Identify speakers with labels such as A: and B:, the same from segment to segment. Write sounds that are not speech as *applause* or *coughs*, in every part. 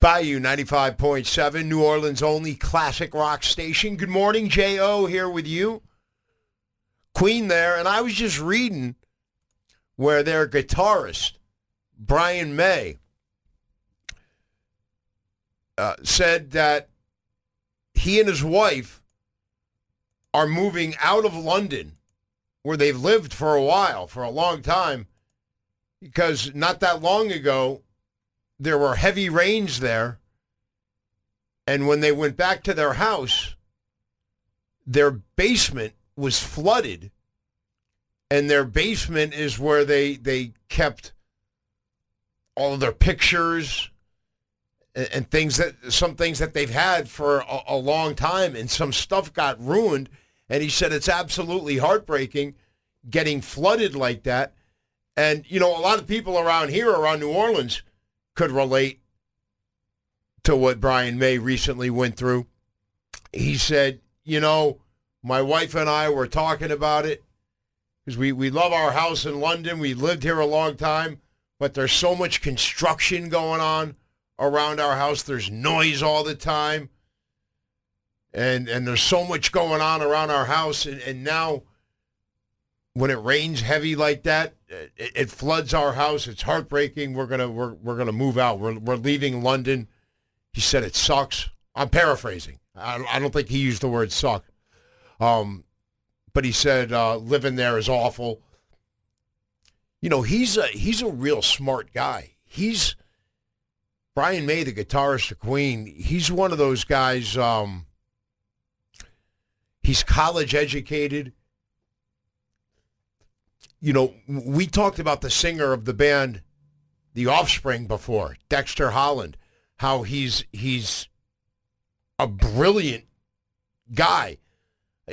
A: Bayou 95.7, New Orleans only classic rock station. Good morning, J.O. here with you. Queen there, and I was just reading where their guitarist, Brian May, uh, said that he and his wife are moving out of London, where they've lived for a while, for a long time, because not that long ago, there were heavy rains there. And when they went back to their house, their basement was flooded. And their basement is where they, they kept all of their pictures and, and things that some things that they've had for a, a long time. And some stuff got ruined. And he said it's absolutely heartbreaking getting flooded like that. And, you know, a lot of people around here, around New Orleans, could relate to what Brian May recently went through. He said, you know, my wife and I were talking about it because we, we love our house in London. We lived here a long time, but there's so much construction going on around our house. There's noise all the time. And, and there's so much going on around our house. And, and now when it rains heavy like that, it, it, floods our house. It's heartbreaking. We're gonna we're we're gonna move out. We're we're leaving London. He said it sucks. I'm paraphrasing. I, I don't think he used the word suck. Um, but he said uh, living there is awful. You know, he's a he's a real smart guy. He's Brian May, the guitarist of Queen. He's one of those guys. Um, he's college educated you know, we talked about the singer of the band, The Offspring, before, Dexter Holland, how he's he's a brilliant guy.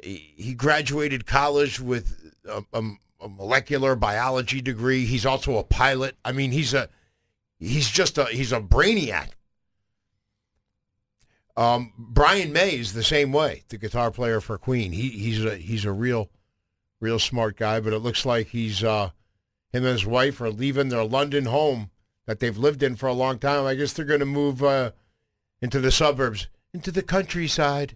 A: He graduated college with a, a, a molecular biology degree. He's also a pilot. I mean, he's a he's just a he's a brainiac. Um, Brian May is the same way, the guitar player for Queen. He he's a he's a real real smart guy, but it looks like he's uh, him and his wife are leaving their London home that they've lived in for a long time. I guess they're going to move uh, into the suburbs, into the countryside.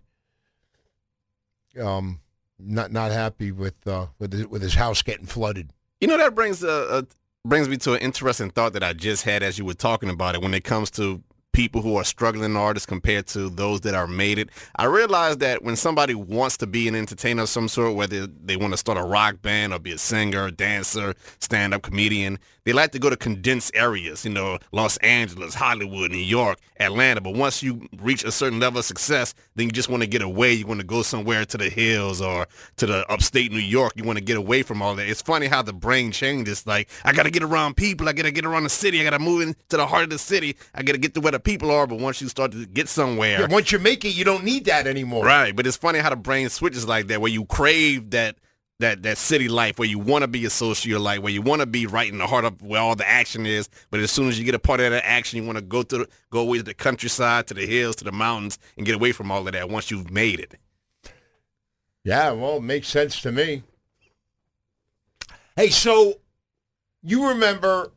A: Um, not not happy with uh, with his, with his house getting flooded.
B: You know that brings uh, uh, brings me to an interesting thought that I just had as you were talking about it. When it comes to people who are struggling artists compared to those that are made it. I realize that when somebody wants to be an entertainer of some sort, whether they want to start a rock band or be a singer, dancer, stand-up comedian, they like to go to condensed areas, you know, Los Angeles, Hollywood, New York, Atlanta. But once you reach a certain level of success, then you just want to get away. You want to go somewhere to the hills or to the upstate New York. You want to get away from all that. It's funny how the brain changes. Like, I got to get around people. I got to get around the city. I got to move into the heart of the city. I got to get to where the people are. But once you start to get somewhere.
A: Yeah, once you make it, you don't need that anymore.
B: Right. But it's funny how the brain switches like that, where you crave that – that that city life where you want to be a socialite, where you want to be right in the heart of where all the action is. But as soon as you get a part of that action, you want to go to go away to the countryside, to the hills, to the mountains, and get away from all of that once you've made it.
A: Yeah, well, it makes sense to me. Hey, so you remember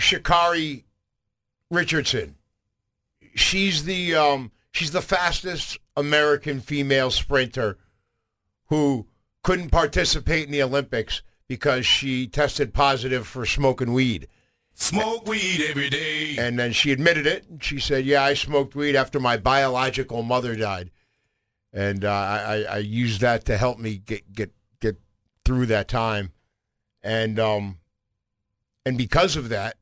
A: Sha'Carri Richardson? She's the um, she's the fastest American female sprinter who couldn't participate in the Olympics because she tested positive for smoking weed.
C: Smoke weed every day.
A: And then she admitted it. She said, "Yeah, I smoked weed after my biological mother died, and uh, I, I used that to help me get get get through that time." And um, and because of that,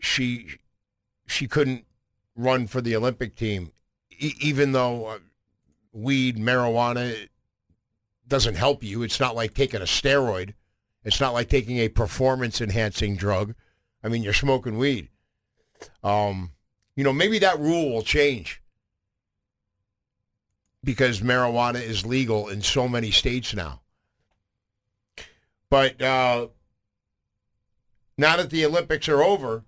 A: she she couldn't run for the Olympic team, e- even though uh, weed, marijuana doesn't help you. It's not like taking a steroid. It's not like taking a performance enhancing drug. I mean, you're smoking weed. Um, you know, maybe that rule will change because marijuana is legal in so many states now. But uh, now that the Olympics are over,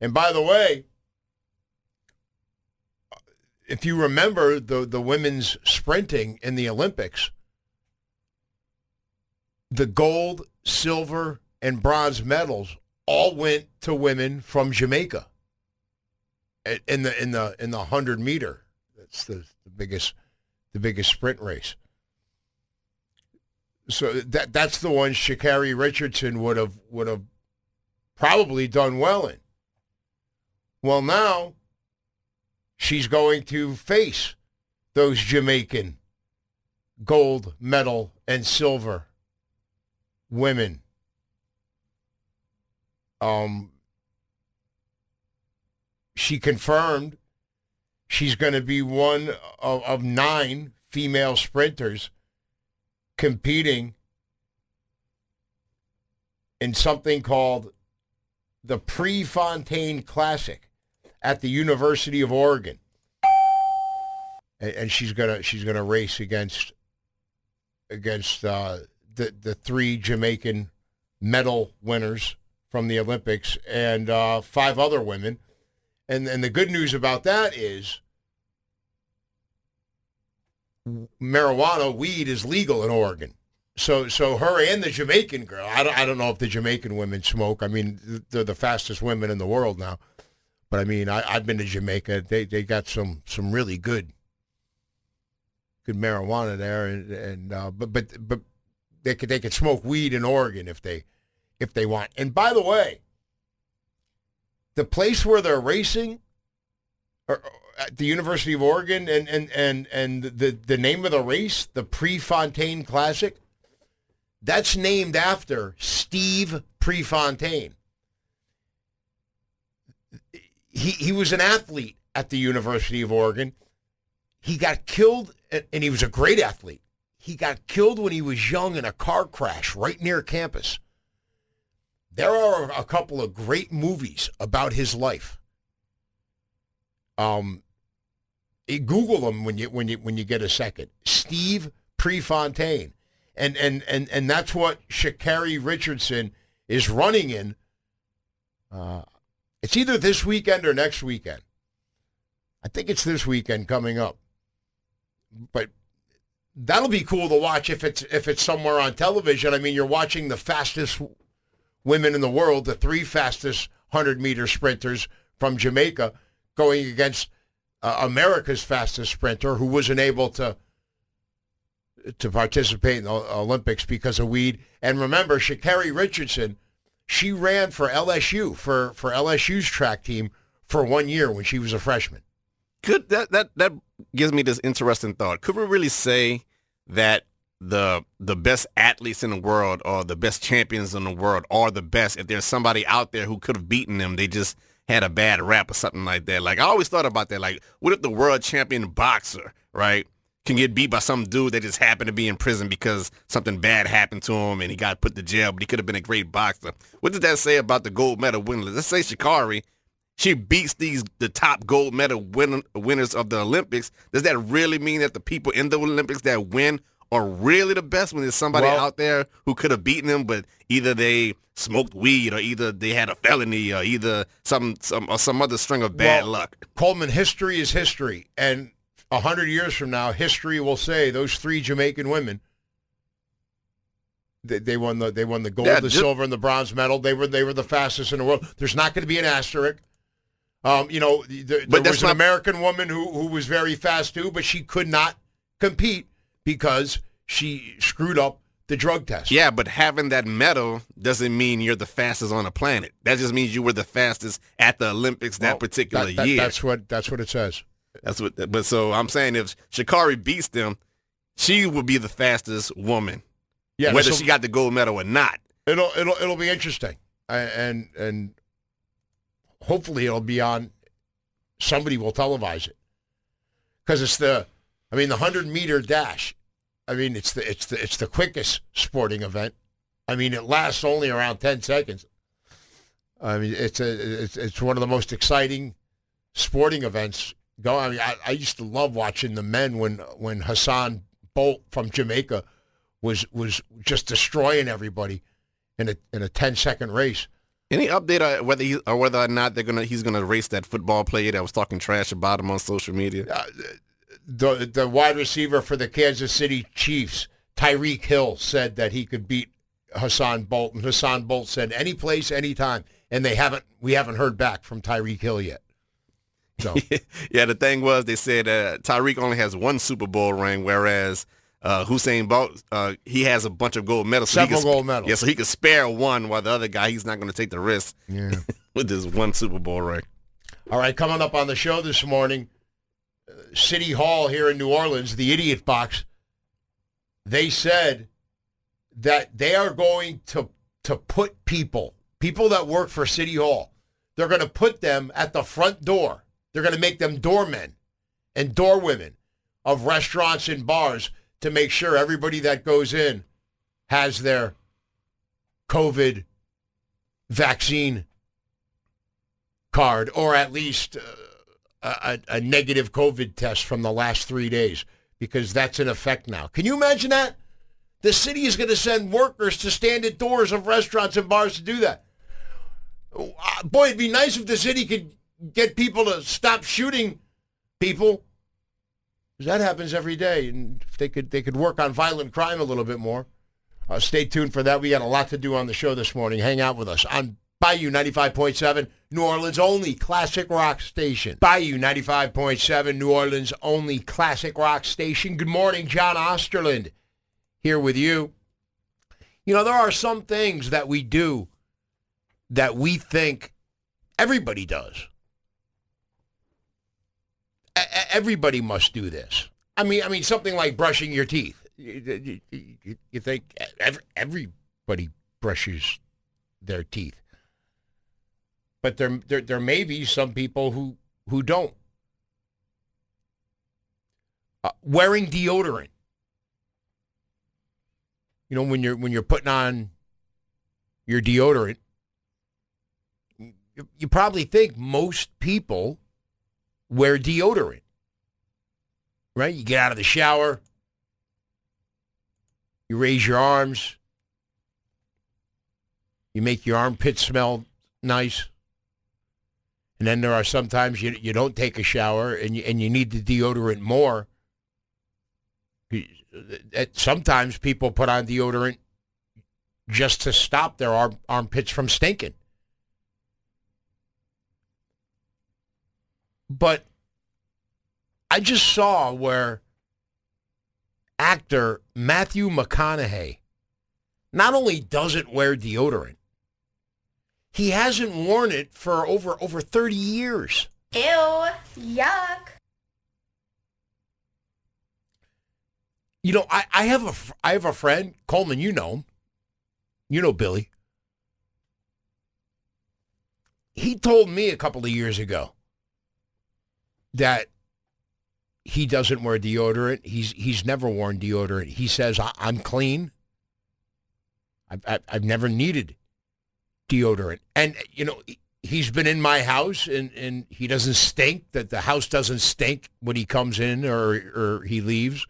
A: and by the way, if you remember the the women's sprinting in the Olympics, the gold, silver, and bronze medals all went to women from Jamaica. in the in the in the hundred meter. That's the, the biggest the biggest sprint race. So that that's the one Sha'Carri Richardson would have would have probably done well in. Well, now she's going to face those Jamaican gold medal and silver women. Um, she confirmed she's going to be one of, of nine female sprinters competing in something called the Prefontaine Classic at the University of Oregon. And, she's gonna she's gonna race against against uh, the the three Jamaican medal winners from the Olympics and uh, five other women. And and the good news about that is marijuana, weed is legal in Oregon. So so her and the Jamaican girl, I don't, I don't know if the Jamaican women smoke. I mean, they're the fastest women in the world now. But I mean, I, I've been to Jamaica. They they got some some really good good marijuana there, and and uh, but but but they could they could smoke weed in Oregon if they if they want. And by the way, the place where they're racing, or, at the University of Oregon, and and and and the the name of the race, the Prefontaine Classic, that's named after Steve Prefontaine. He he was an athlete at the University of Oregon. He got killed, and he was a great athlete. He got killed when he was young in a car crash right near campus. There are a couple of great movies about his life. Um, Google them when you when you when you get a second. Steve Prefontaine, and and and and that's what Sha'Carri Richardson is running in. Uh, it's either this weekend or next weekend. I think it's this weekend coming up, but that'll be cool to watch if it's if it's somewhere on television. I mean, you're watching the fastest women in the world, the three fastest hundred meter sprinters from Jamaica, going against uh, America's fastest sprinter who wasn't able to to participate in the Olympics because of weed. And remember, Sha'Carri Richardson, she ran for LSU for for LSU's track team for one year when she was a freshman.
B: Could that that that gives me this interesting thought? Could we really say that the the best athletes in the world or the best champions in the world are the best if there's somebody out there who could have beaten them they just had a bad rap or something like that. Like I always thought about that. Like, what if the world champion boxer, right, can get beat by some dude that just happened to be in prison because something bad happened to him and he got put to jail, but he could have been a great boxer. What does that say about the gold medal winners? Let's say Sha'Carri, she beats these the top gold medal win- winners of the Olympics. Does that really mean that the people in the Olympics that win are really the best when there's somebody well, out there who could have beaten them, but either they smoked weed or either they had a felony or either some some or some other string of bad
A: well,
B: luck.
A: Coleman, history is history, and a hundred years from now, history will say those three Jamaican women. They, they won the they won the gold, yeah, the just, silver, and the bronze medal. They were they were the fastest in the world. There's not going to be an asterisk. Um, you know, there, there was an not, American woman who who was very fast too, but she could not compete because she screwed up the drug test.
B: Yeah, but having that medal doesn't mean you're the fastest on the planet. That just means you were the fastest at the Olympics that particular
A: that, that,
B: year.
A: That's what that's what it says.
B: That's what. But so I'm saying if Sha'Carri beats them, she would be the fastest woman. Yeah, whether she got the gold medal or not.
A: It'll it'll it'll be interesting, and and hopefully it'll be on. Somebody will televise it because it's the I mean, the hundred meter dash. I mean, it's the it's the it's the quickest sporting event. I mean, it lasts only around ten seconds. I mean, it's a it's it's one of the most exciting sporting events going. I mean, I, I used to love watching the men when when Usain Bolt from Jamaica was was just destroying everybody in a in a 10 second race.
B: Any update on whether he, or whether or not they're gonna he's gonna race that football player that was talking trash about him on social media? Uh,
A: the the wide receiver for the Kansas City Chiefs, Tyreek Hill, said that he could beat Hassan Bolt, and Hassan Bolt said any place, anytime, and they haven't. We haven't heard back from Tyreek Hill yet. So *laughs*
B: yeah, the thing was they said uh, Tyreek only has one Super Bowl ring, whereas uh, Usain Bolt uh, he has a bunch of gold medals. So
A: Several
B: sp-
A: gold medals.
B: Yeah, so he could spare one, while the other guy he's not going to take the risk
A: yeah. *laughs*
B: with this one Super Bowl ring.
A: All right, coming up on the show this morning, uh, City Hall here in New Orleans, the Idiot Box. They said that they are going to to put people, people that work for City Hall, they're going to put them at the front door. They're going to make them doormen and doorwomen of restaurants and bars to make sure everybody that goes in has their COVID vaccine card or at least uh, a, a negative COVID test from the last three days because that's in effect now. Can you imagine that? The city is going to send workers to stand at doors of restaurants and bars to do that. Uh, Boy, it'd be nice if the city could get people to stop shooting people. that happens every day, and if they could, they could work on violent crime a little bit more. Uh, stay tuned for that. We got a lot to do on the show this morning. Hang out with us on Bayou 95.7, New Orleans' only classic rock station. Bayou 95.7, New Orleans' only classic rock station. Good morning, John Osterlind here with you. You know, there are some things that we do that we think everybody does. Everybody must do this. I mean, I mean something like brushing your teeth. You, think ev- everybody brushes their teeth, but there, there there may be some people who who don't. Uh, wearing deodorant. You know, when you're when you're putting on your deodorant, you, you probably think most people wear deodorant. Right? You get out of the shower, you raise your arms, you make your armpits smell nice. And then there are sometimes you you don't take a shower and you, and you need the deodorant more. Sometimes people put on deodorant just to stop their arm, armpits from stinking. But I just saw where actor Matthew McConaughey not only doesn't wear deodorant, he hasn't worn it for over over 30 years.
D: Ew, yuck.
A: You know, I, I have a I have a friend, Coleman, you know him. You know Billy. He told me a couple of years ago that he doesn't wear deodorant. He's he's never worn deodorant. He says I, I'm clean. I've, I've I've never needed deodorant, and you know he- he's been in my house, and and he doesn't stink. That the house doesn't stink when he comes in or or he leaves.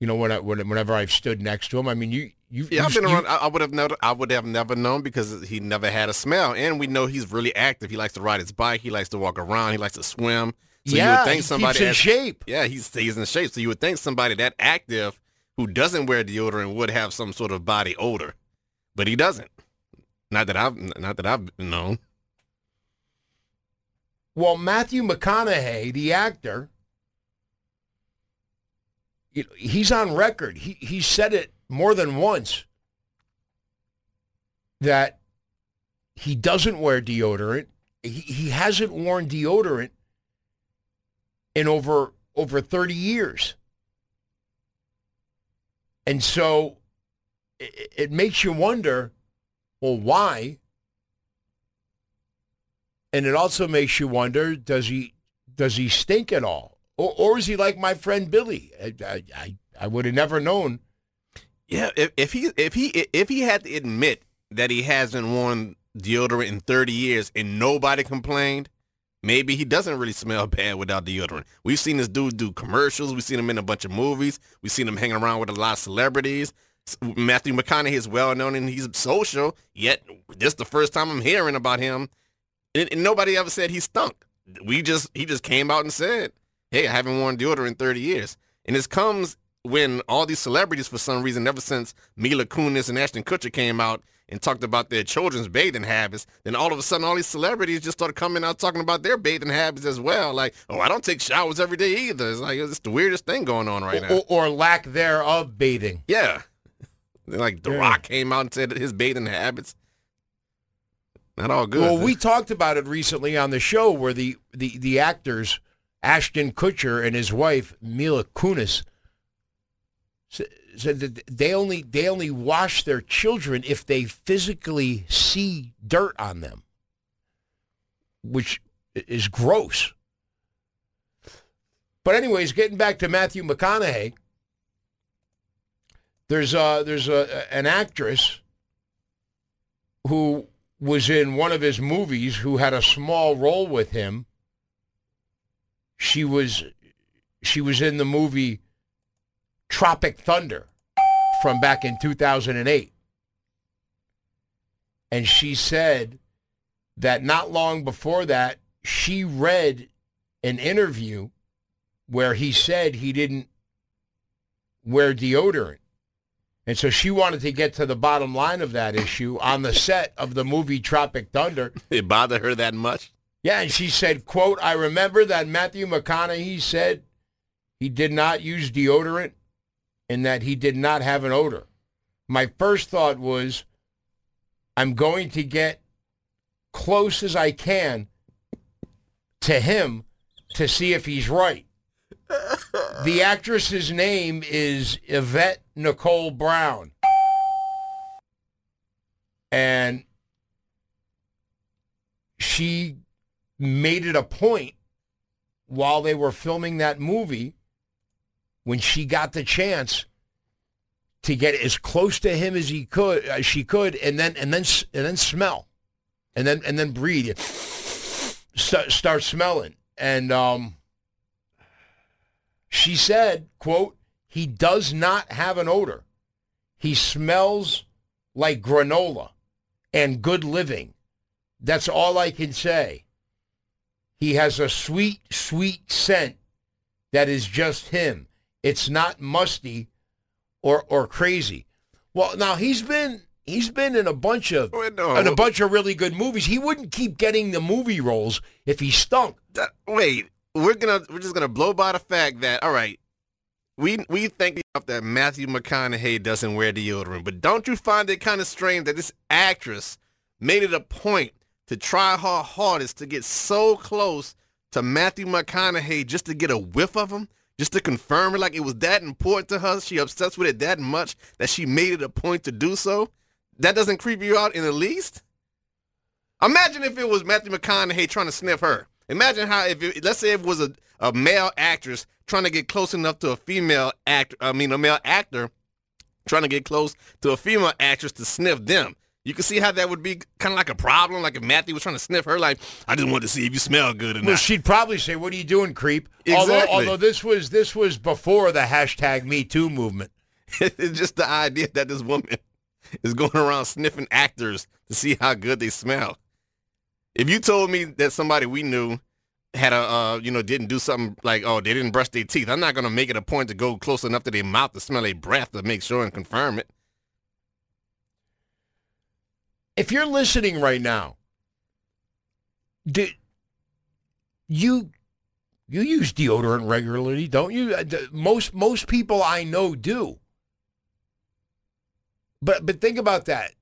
A: You know when I when, whenever I've stood next to him, I mean you you
B: Yeah, I've been
A: you-
B: around. I, I would have never. I would have never known because he never had a smell, and we know he's really active. He likes to ride his bike. He likes to walk around. He likes to swim. So
A: yeah,
B: you would think somebody
A: in
B: as-
A: shape.
B: Yeah, he's he's in shape. So you would think somebody that active who doesn't wear deodorant would have some sort of body odor, but he doesn't. Not that I've not that I've known.
A: Well, Matthew McConaughey, the actor, you know, he's on record. He he said it more than once that he doesn't wear deodorant. He, he hasn't worn deodorant in over over 30 years. And so it, it makes you wonder, well, why? And it also makes you wonder, does he does he stink at all? Or, or is he like my friend Billy? I, I, I, I would have never known.
B: Yeah, if, if he if he if he had to admit that he hasn't worn deodorant in 30 years and nobody complained, maybe he doesn't really smell *laughs* bad without deodorant. We've seen this dude do commercials. We've seen him in a bunch of movies. We've seen him hanging around with a lot of celebrities. Matthew McConaughey is well known and he's social. Yet this is the first time I'm hearing about him, and, and nobody ever said he stunk. We just he just came out and said, "Hey, I haven't worn deodorant in 30 years," and this comes when all these celebrities, for some reason, ever since Mila Kunis and Ashton Kutcher came out and talked about their children's bathing habits, then all of a sudden all these celebrities just started coming out talking about their bathing habits as well. Like, oh, I don't take showers every day either. It's like it's the weirdest thing going on right now.
A: or, or lack thereof bathing.
B: Yeah. Like The
A: Yeah.
B: Rock came out and said his bathing habits. Not all good.
A: Well, we talked about it recently on the show where the, the, the actors Ashton Kutcher and his wife Mila Kunis s- said that they only they only wash their children if they physically see dirt on them, which is gross. But anyways, getting back to Matthew McConaughey, there's a, there's a, an actress who was in one of his movies who had a small role with him. She was she was in the movie Tropic Thunder from back in 2008. And she said that not long before that she read an interview where he said he didn't wear deodorant. And so she wanted to get to the bottom line of that issue on the set of the movie Tropic Thunder. *laughs*
B: it bothered her that much.
A: Yeah, and she said, quote, I remember that Matthew McConaughey said he did not use deodorant and that he did not have an odor. My first thought was, I'm going to get close as I can to him to see if he's right. The actress's name is Yvette Nicole Brown. And she made it a point while they were filming that movie when she got the chance to get as close to him as he could as she could and then and then and then smell. And then and then breathe. Start, start smelling. And um she said quote he does not have an odor. He smells like granola and good living. That's all i can say. He has a sweet, sweet scent that is just him. It's not musty or or crazy. Well, now he's been he's been in a bunch of oh,
B: Wait, no.
A: in a bunch of really good movies. He wouldn't keep getting the movie roles if he stunk.
B: That- wait, we're gonna we're just gonna blow by the fact that all right, we we think that Matthew McConaughey doesn't wear deodorant, but don't you find it kind of strange that this actress made it a point to try her hardest to get so close to Matthew McConaughey just to get a whiff of him, just to confirm it, like it was that important to her. She obsessed with it that much that she made it a point to do so. That doesn't creep you out in the least. Imagine if it was Matthew McConaughey trying to sniff her. Imagine how if it, let's say it was a, a male actress trying to get close enough to a female actor. I mean, a male actor trying to get close to a female actress to sniff them. You can see how that would be kind of like a problem. Like if Matthew was trying to sniff her, like I just wanted to see if you smell good or
A: Well,
B: not.
A: she'd probably say, "What are you doing, creep?" Although,
B: Exactly.
A: although this was this was before the hashtag Me Too movement. *laughs*
B: it's just the idea that this woman *laughs* is going around sniffing actors to see how good they smell. If you told me that somebody we knew had a, uh, you know, didn't do something like, oh, they didn't brush their teeth, I'm not going to make it a point to go close enough to their mouth to smell their breath to make sure and confirm it.
A: If you're listening right now, do you you use deodorant regularly, don't you? Uh, Most most people I know do. But but think about that.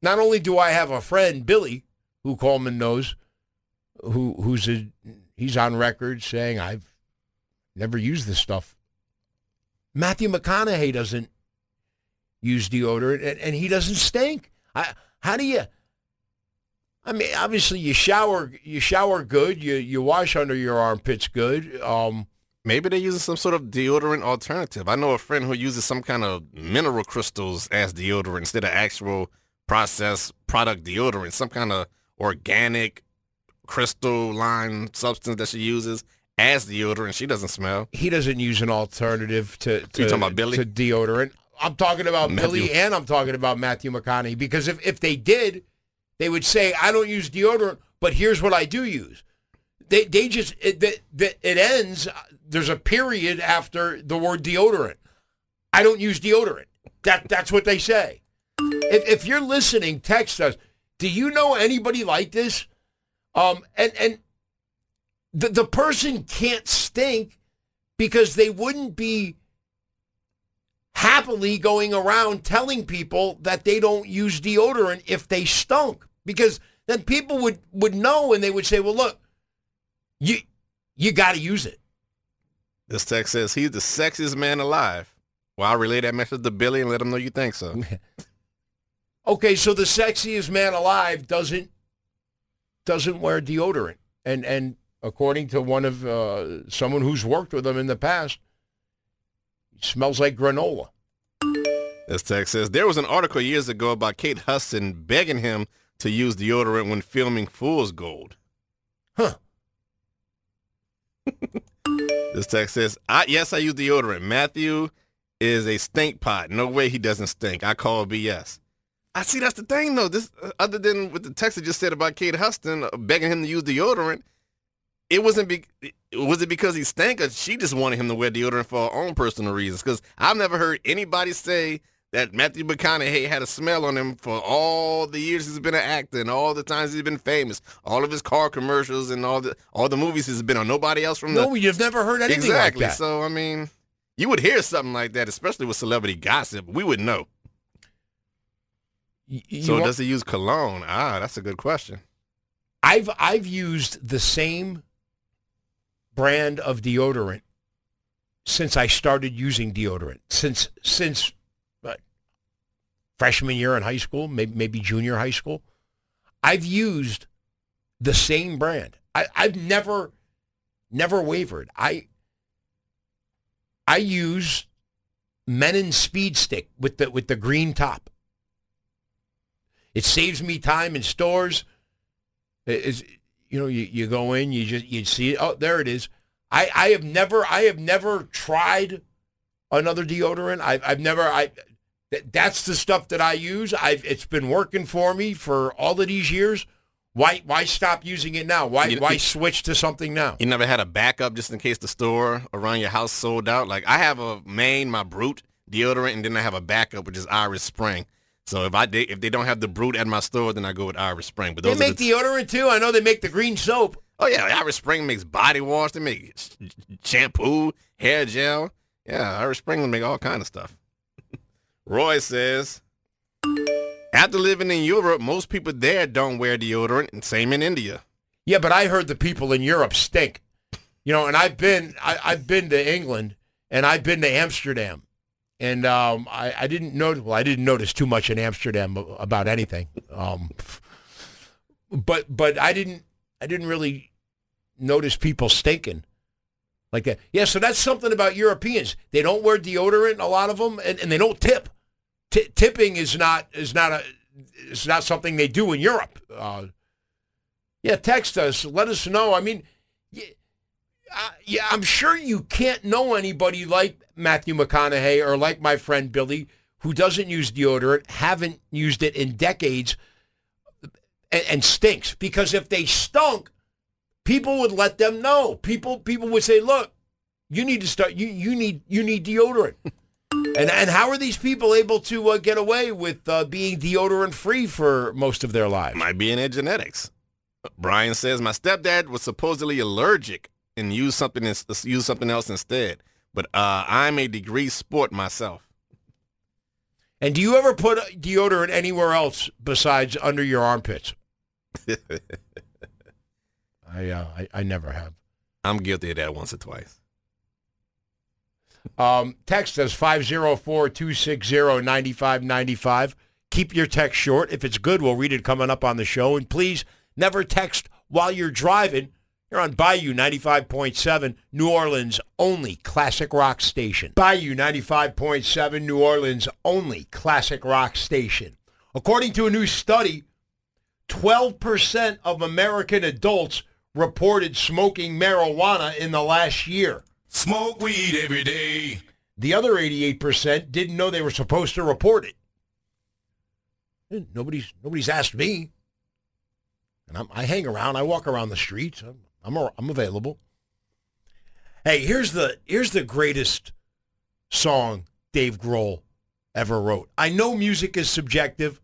A: Not only do I have a friend Billy, who Coleman knows, who who's a he's on record saying I've never used this stuff. Matthew McConaughey doesn't use deodorant, and, and he doesn't stink. I, how do you? I mean, obviously you shower, you shower good, you you wash under your armpits good. Um,
B: Maybe they're using some sort of deodorant alternative. I know a friend who uses some kind of mineral crystals as deodorant instead of actual processed product deodorant, some kind of organic crystalline substance that she uses as deodorant. She doesn't smell.
A: he doesn't use an alternative to to,
B: You talking about Billy?
A: to deodorant. I'm talking about
B: Matthew.
A: Billy and I'm talking about Matthew McConaughey because if if they did, they would say I don't use deodorant, but here's what I do use. They they just it, that it ends. There's a period after the word deodorant. I don't use deodorant. That that's what they say. If, if you're listening, text us. Do you know anybody like this? Um, and and the the person can't stink because they wouldn't be happily going around telling people that they don't use deodorant if they stunk because then people would would know and they would say, "Well, look, you you got to use it."
B: This text says he's the sexiest man alive. Well, I'll relay that message to Billy and let him know you think so. *laughs*
A: Okay, so the sexiest man alive doesn't doesn't wear deodorant, and and according to one of uh, someone who's worked with him in the past, smells like granola.
B: This text says there was an article years ago about Kate Hudson begging him to use deodorant when filming Fool's Gold.
A: Huh. *laughs*
B: This text says, I, yes, I use deodorant. Matthew is a stink pot. No way he doesn't stink. I call BS. I see that's the thing though. This uh, other than what the text just said about Kate Hudson uh, begging him to use deodorant, it wasn't be was it because he stank or she just wanted him to wear deodorant for her own personal reasons? Because I've never heard anybody say that Matthew McConaughey had a smell on him for all the years he's been an actor and all the times he's been famous, all of his car commercials and all the all the movies he's been on. Nobody else from the
A: No, you've never heard anything
B: exactly.
A: like that.
B: So I mean, you would hear something like that, especially with celebrity gossip. We would know.
A: You
B: So
A: want-
B: does he use cologne? Ah, that's a good question.
A: I've I've used the same brand of deodorant since I started using deodorant. Since since uh, freshman year in high school, maybe maybe junior high school, I've used the same brand. I, I've never never wavered. I I use Mennen Speed Stick with the with the green top. It saves me time in stores. It is you know you, you go in you just you see it oh there it is. I, I have never I have never tried another deodorant. I've, I've never I th- that's the stuff that I use. I've it's been working for me for all of these years. Why why stop using it now? Why
B: You-
A: why switch to something now?
B: You never had a backup just in case the store around your house sold out? Like I have a main, my Brut deodorant, and then I have a backup which is Irish Spring. So if I they, if they don't have the Brut at my store, then I go with Irish Spring. But
A: they
B: those are
A: make
B: the,
A: deodorant too I know they make the green soap
B: oh yeah, Irish Spring makes body wash. They make shampoo, hair gel. Yeah, Irish Spring will make all kind of stuff. *laughs* Roy says, after living in Europe, most people there don't wear deodorant, and same in India.
A: Yeah, but I heard the people in Europe stink. You know, and I've been I, I've been to England and I've been to Amsterdam, and um, I, I didn't know. Well, I didn't notice too much in Amsterdam about anything. Um, but but I didn't I didn't really notice people stinking like that. Yeah, so that's something about Europeans. They don't wear deodorant, a lot of them, and, and they don't tip. T- tipping is not is not a is not something they do in Europe. Uh, yeah, text us. Let us know. I mean, uh, yeah, I'm sure you can't know anybody like Matthew McConaughey or like my friend Billy who doesn't use deodorant, haven't used it in decades, and, and stinks. Because if they stunk, people would let them know. People people would say, "Look, you need to start. You you need you need deodorant." *laughs* and and how are these people able to uh, get away with uh, being deodorant free for most of their lives?
B: Might be in their genetics. Brian says my stepdad was supposedly allergic and use something used something else instead. But uh, I'm a degree sport myself.
A: And do you ever put deodorant anywhere else besides under your armpits? *laughs* I, uh, I I never have.
B: I'm guilty of that once or twice.
A: Um, text us 504-260-9595. Keep your text short. If it's good, we'll read it coming up on the show. And please never text while you're driving. You're on Bayou 95.7, New Orleans' only classic rock station. Bayou 95.7, New Orleans' only classic rock station. According to a new study, 12% of American adults reported smoking marijuana in the last year.
C: Smoke weed every day.
A: The other 88% didn't know they were supposed to report it. Nobody's nobody's asked me. And I'm, I hang around. I walk around the streets. I'm I'm, I'm available. Hey, here's the here's the greatest song Dave Grohl ever wrote. I know music is subjective,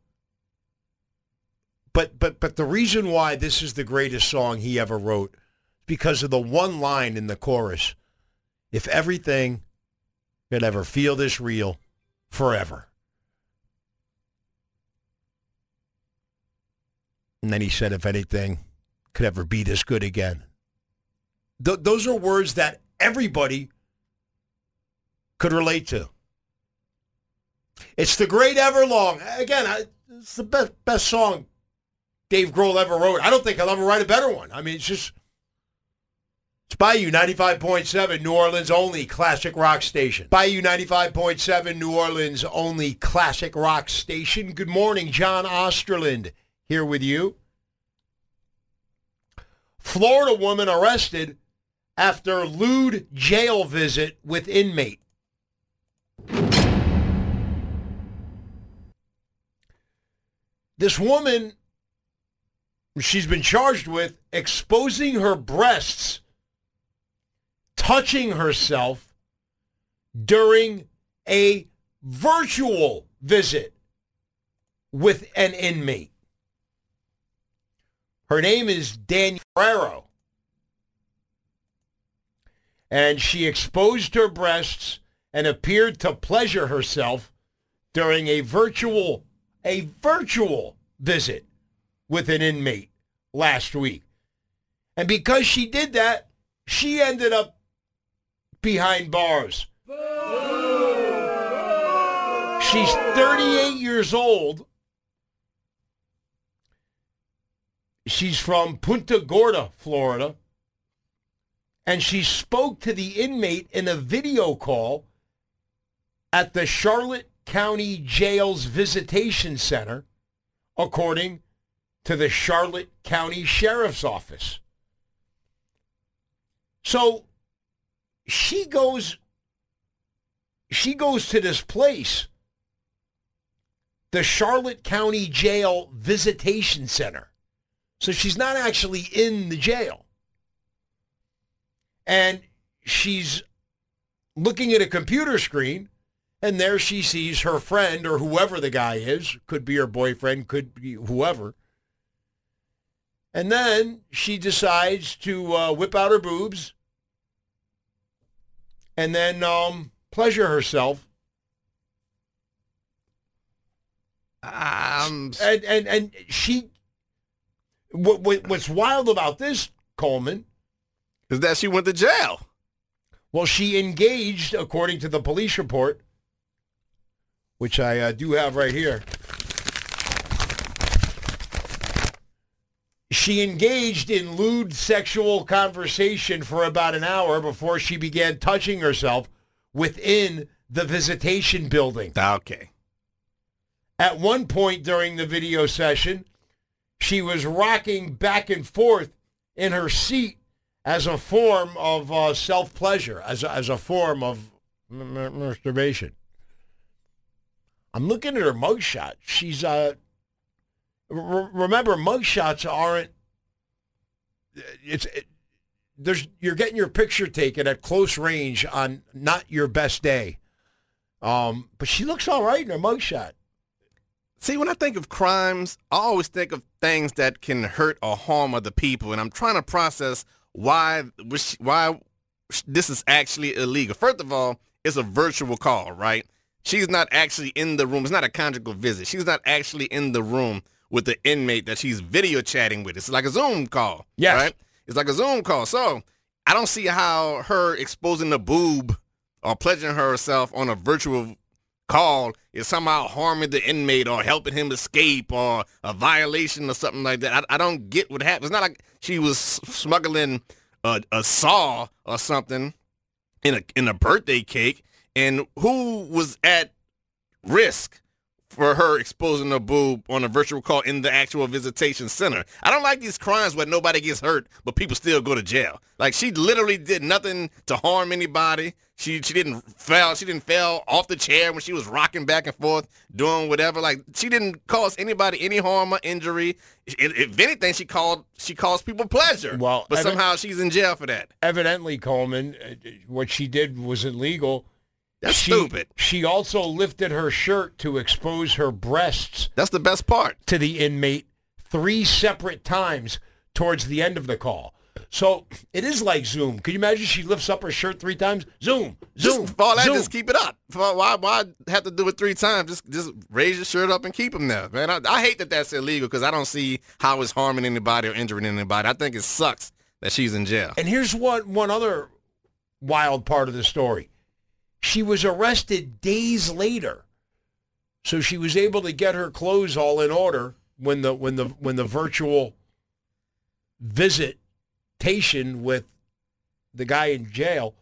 A: but but but the reason why this is the greatest song he ever wrote is because of the one line in the chorus. If everything could ever feel this real forever. And then he said, if anything could ever be this good again. Th- those are words that everybody could relate to. It's the great Everlong. Again, I, it's the best best song Dave Grohl ever wrote. I don't think I'll ever write a better one. I mean, it's just it's Bayou 95.7, New Orleans only classic rock station. Bayou 95.7, New Orleans only classic rock station. Good morning, John Osterlind here with you. Florida woman arrested after lewd jail visit with inmate. This woman, she's been charged with exposing her breasts, touching herself during a virtual visit with an inmate. Her name is Danielle Ferrero. And she exposed her breasts and appeared to pleasure herself during a virtual a virtual visit with an inmate last week. And because she did that, she ended up behind bars. She's 38 years old. She's from Punta Gorda, Florida. And she spoke to the inmate in a video call at the Charlotte County Jail's Visitation Center, according to the Charlotte County Sheriff's Office. So she goes she goes to this place, the Charlotte County Jail Visitation Center. So she's not actually in the jail. And she's looking at a computer screen and there she sees her friend or whoever the guy is, could be her boyfriend, could be whoever. And then she decides to uh, whip out her boobs and then um, pleasure herself.
B: Um,
A: And, and, and she, what, what, what's wild about this, Coleman,
B: is that she went to jail?
A: well, she engaged, according to the police report, which I uh, do have right here. She engaged in lewd sexual conversation for about an hour before she began touching herself within the visitation building.
B: Okay.
A: At one point during the video session, she was rocking back and forth in her seat as a form of uh, self-pleasure, as a, as a form of masturbation. I'm looking at her mugshot. She's uh, remember mugshots aren't. It's it, there's you're getting your picture taken at close range on not your best day. Um, but she looks all right in her mugshot.
B: See, when I think of crimes, I always think of things that can hurt or harm other people, and I'm trying to process why why this is actually illegal. First of all, it's a virtual call, right? She's not actually in the room. It's not a conjugal visit. She's not actually in the room with the inmate that she's video chatting with. It's like a Zoom call.
A: Yes.
B: Right? It's like a Zoom call. So I don't see how her exposing the boob or pledging herself on a virtual call is somehow harming the inmate or helping him escape or a violation or something like that. I, I don't get what happened. It's not like she was smuggling a, a saw or something in a in a birthday cake. And who was at risk for her exposing her boob on a virtual call in the actual visitation center? I don't like these crimes where nobody gets hurt, but people still go to jail. Like she literally did nothing to harm anybody. She she didn't fell she didn't fell off the chair when she was rocking back and forth doing whatever. Like she didn't cause anybody any harm or injury. If, anything, she called she caused people pleasure.
A: Well,
B: but
A: I don't-
B: somehow she's in jail for that.
A: evidently, Coleman, uh, what she did was illegal.
B: That's
A: she,
B: stupid.
A: She also lifted her shirt to expose her breasts
B: That's the best part.
A: to the inmate three separate times towards the end of the call. So it is like Zoom. Can you imagine she lifts up her shirt three times? Zoom, Zoom,
B: Just, all that,
A: Zoom.
B: just keep it up. Why, why have to do it three times? Just, just raise your shirt up and keep them there, man. I, I hate that that's illegal because I don't see how it's harming anybody or injuring anybody. I think it sucks that she's in jail.
A: And here's what one other wild part of the story. She was arrested days later. So she was able to get her clothes all in order when the when the when the virtual visitation with the guy in jail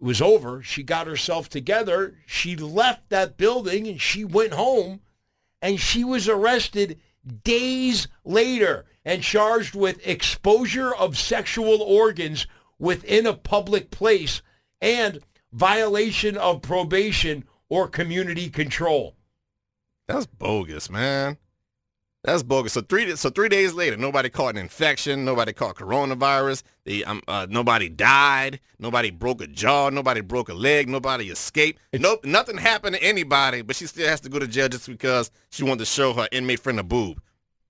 A: was over. She got herself together. She left that building and she went home and she was arrested days later and charged with exposure of sexual organs within a public place and violation of probation or community control.
B: That's bogus, man. That's bogus. So three so three days later, nobody caught an infection. Nobody caught coronavirus. The um, uh, nobody died. Nobody broke a jaw. Nobody broke a leg. Nobody escaped. nope, nothing happened to anybody. But she still has to go to jail just because she wanted to show her inmate friend a boob.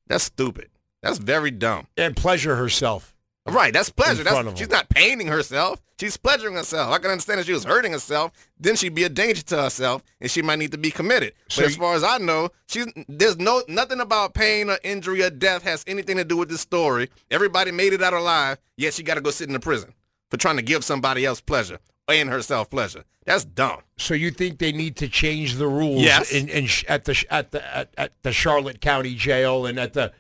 B: That's stupid. That's very dumb.
A: And pleasure herself.
B: Right, that's pleasure. That's she's not painting herself. She's pleasuring herself. I can understand if she was hurting herself, then she'd be a danger to herself, and she might need to be committed.
A: So
B: but as far as I know, she's there's no nothing about pain or injury or death has anything to do with this story. Everybody made it out alive, yet she got to go sit in the prison for trying to give somebody else pleasure and herself pleasure. That's dumb.
A: So you think they need to change the rules
B: Yes.
A: in, in sh- at the sh- at the at, at the Charlotte County Jail and at the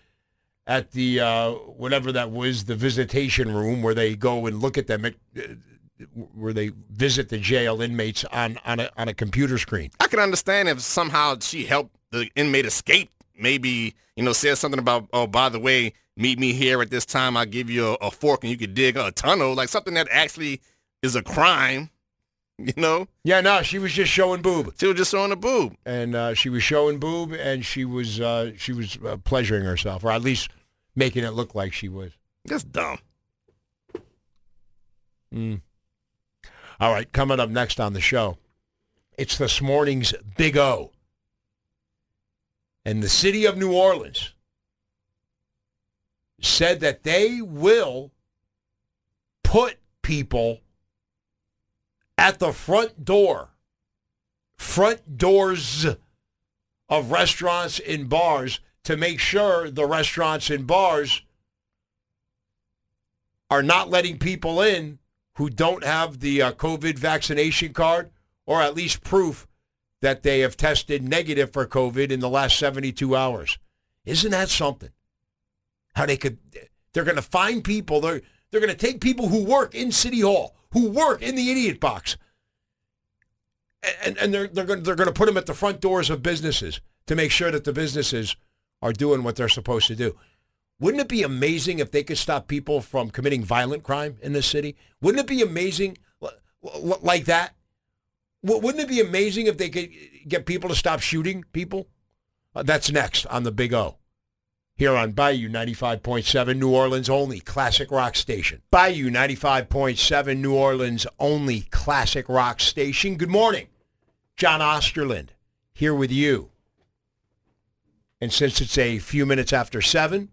A: at the uh, whatever that was the visitation room where they go and look at them uh, where they visit the jail inmates on on a on a computer screen.
B: I can understand if somehow she helped the inmate escape. Maybe you know says something about oh by the way meet me here at this time. I'll give you a, a fork and you could dig a tunnel like something that actually is a crime. *laughs* You know,
A: Yeah, no, she was just showing boob,
B: she was just showing a boob.
A: and uh, she was showing boob, and she was uh, she was uh, pleasuring herself, or at least making it look like she was.
B: That's dumb.
A: Mm. All right, coming up next on the show, it's this morning's Big O. And the city of New Orleans said that they will put people at the front door, front doors of restaurants and bars to make sure the restaurants and bars are not letting people in who don't have the uh, COVID vaccination card or at least proof that they have tested negative for COVID in the last 72 hours. Isn't that something? How they could, they're going to find people, they're, they're going to take people who work in City Hall, who work in the idiot box, and, and they're, they're going they're going to put them at the front doors of businesses to make sure that the businesses are doing what they're supposed to do. Wouldn't it be amazing if they could stop people from committing violent crime in this city? Wouldn't it be amazing like that? Wouldn't it be amazing if they could get people to stop shooting people? Uh, that's next on the Big O. Here on Bayou 95.7, New Orleans only classic rock station. Bayou 95.7, New Orleans only classic rock station. Good morning. John Osterlind here with you. And since it's a few minutes after 7,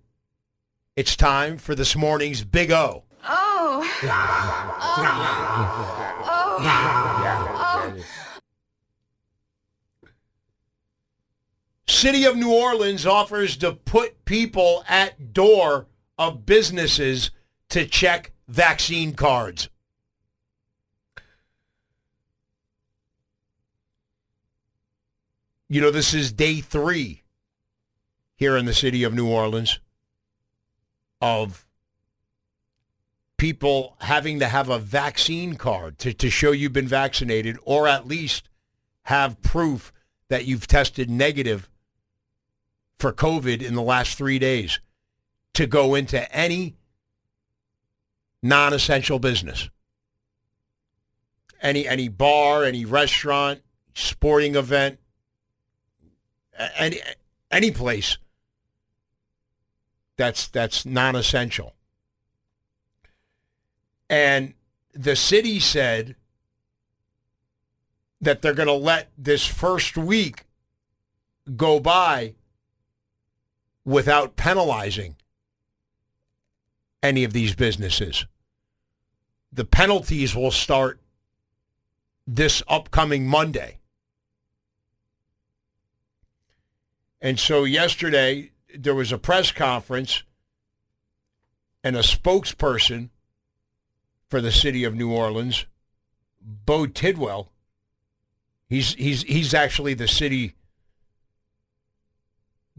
A: it's time for this morning's Big O.
D: Oh. *laughs* Oh. Oh.
A: City of New Orleans offers to put people at door of businesses to check vaccine cards. You know, this is day three here in the city of New Orleans of people having to have a vaccine card to, to show you've been vaccinated or at least have proof that you've tested negative for COVID in the last three days to go into any non-essential business. Any any bar, any restaurant, sporting event, any any place that's that's non-essential. And the city said that they're going to let this first week go by without penalizing any of these businesses. The penalties will start this upcoming Monday. And so yesterday there was a press conference and a spokesperson for the city of New Orleans, Beau Tidwell. He's he's he's actually the city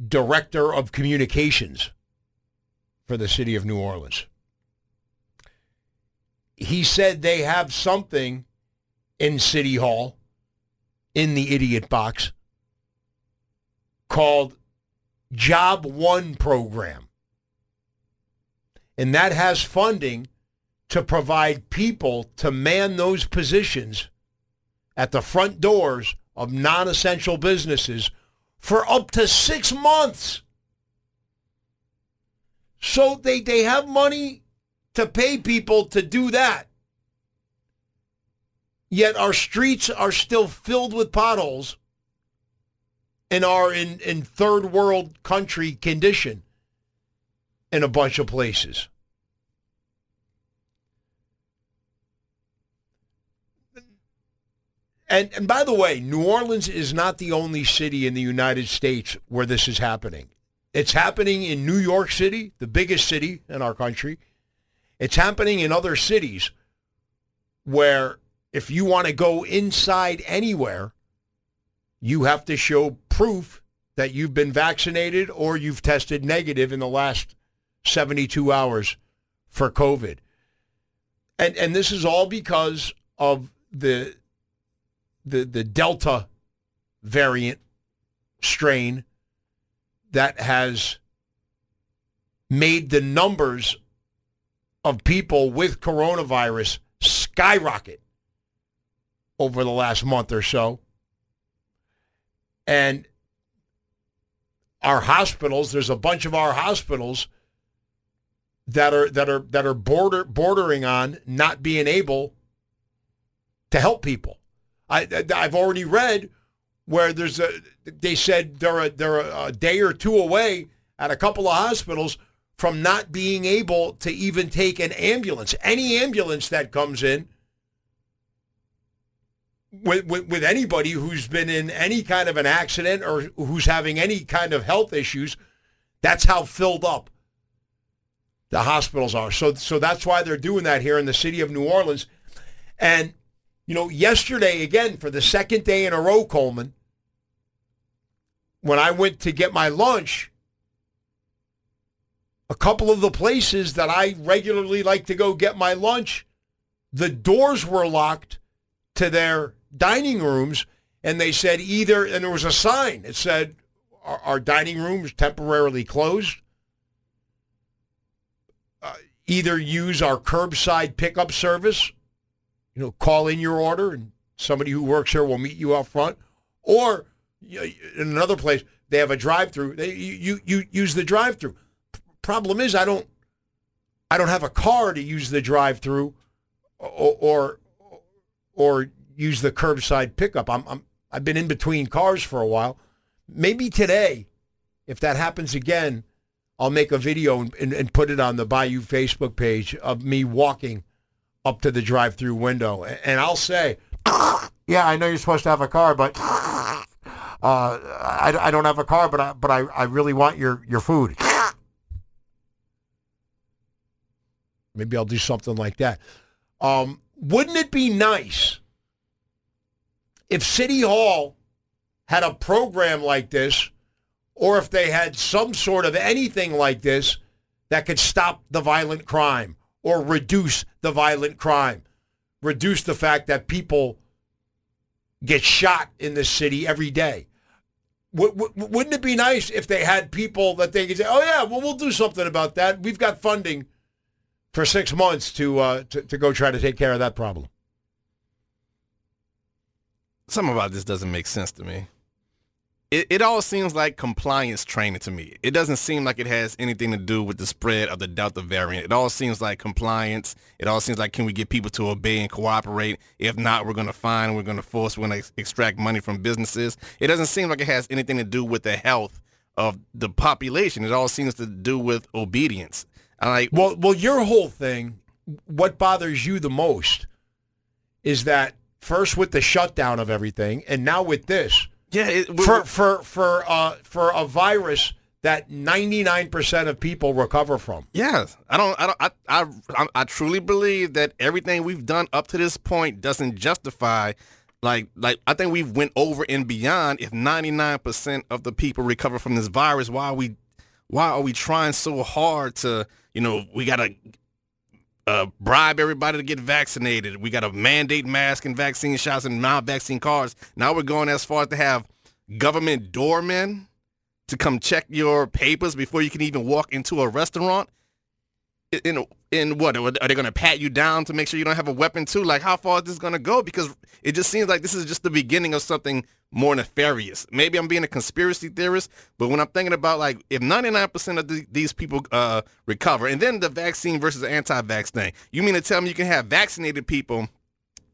A: director of communications for the city of New Orleans. He said they have something in City Hall in the idiot box called Job One program. And that has funding to provide people to man those positions at the front doors of non-essential businesses for up to six months. So they, they have money to pay people to do that. Yet our streets are still filled with potholes and are in, in third world country condition in a bunch of places. And, and by the way, New Orleans is not the only city in the United States where this is happening. It's happening in New York City, the biggest city in our country. It's happening in other cities where if you want to go inside anywhere, you have to show proof that you've been vaccinated or you've tested negative in the last 72 hours for COVID. And and this is all because of the the the Delta variant strain that has made the numbers of people with coronavirus skyrocket over the last month or so. And our hospitals, there's a bunch of our hospitals that are that are that are border bordering on not being able to help people. I I've already read where there's a they said they're a, they're a day or two away at a couple of hospitals from not being able to even take an ambulance. Any ambulance that comes in with, with, with anybody who's been in any kind of an accident or who's having any kind of health issues, that's how filled up the hospitals are. So so that's why they're doing that here in the city of New Orleans. And you know, yesterday again for the second day in a row, Coleman, when I went to get my lunch, a couple of the places that I regularly like to go get my lunch, the doors were locked to their dining rooms, and they said either, and there was a sign. It said, "Our, our dining rooms temporarily closed." Uh, either use our curbside pickup service, you know, call in your order, and somebody who works here will meet you out front, or in another place they have a drive-through. They you you use the drive-through. Problem is, I don't I don't have a car to use the drive-through, or or, or use the curbside pickup. I'm, I'm I've been in between cars for a while. Maybe today, if that happens again, I'll make a video and, and, and put it on the Bayou Facebook page of me walking up to the drive-through window, and I'll say, *coughs* "Yeah, I know you're supposed to have a car, but uh, I, I don't have a car, but I, but I, I really want your your food." Maybe I'll do something like that. Um, wouldn't it be nice if City Hall had a program like this, or if they had some sort of anything like this that could stop the violent crime or reduce the violent crime, reduce the fact that people get shot in this city every day. W- w- wouldn't it be nice if they had people that they could say, "Oh yeah, well we'll do something about that. We've got funding for six months to uh, to, to go try to take care of that problem."
B: Something about this doesn't make sense to me. It, it all seems like compliance training to me. It doesn't seem like it has anything to do with the spread of the Delta variant. It all seems like compliance. It all seems like can we get people to obey and cooperate? If not, we're going to fine, we're going to force, we're going to extract money from businesses. It doesn't seem like it has anything to do with the health of the population. It all seems to do with obedience. I like
A: Well, well, your whole thing, what bothers you the most is that first with the shutdown of everything, and now with this,
B: yeah, it,
A: for for for uh for a virus that 99% of people recover from.
B: Yes, I don't. I don't. I, I. I. Truly believe that everything we've done up to this point doesn't justify. Like, like I think we've went over and beyond. If 99% of the people recover from this virus, why are we, why are we trying so hard to, you know, we gotta uh, bribe everybody to get vaccinated. We gotta mandate mask and vaccine shots and non-vaccine cards. Now we're going as far as to have government doormen to come check your papers before you can even walk into a restaurant? In in what are they going to pat you down to make sure you don't have a weapon too? Like how far is this going to go? Because it just seems like this is just the beginning of something more nefarious. Maybe I'm being a conspiracy theorist, but when I'm thinking about like if 99% of the, these people uh, recover, and then the vaccine versus anti-vax thing, you mean to tell me you can have vaccinated people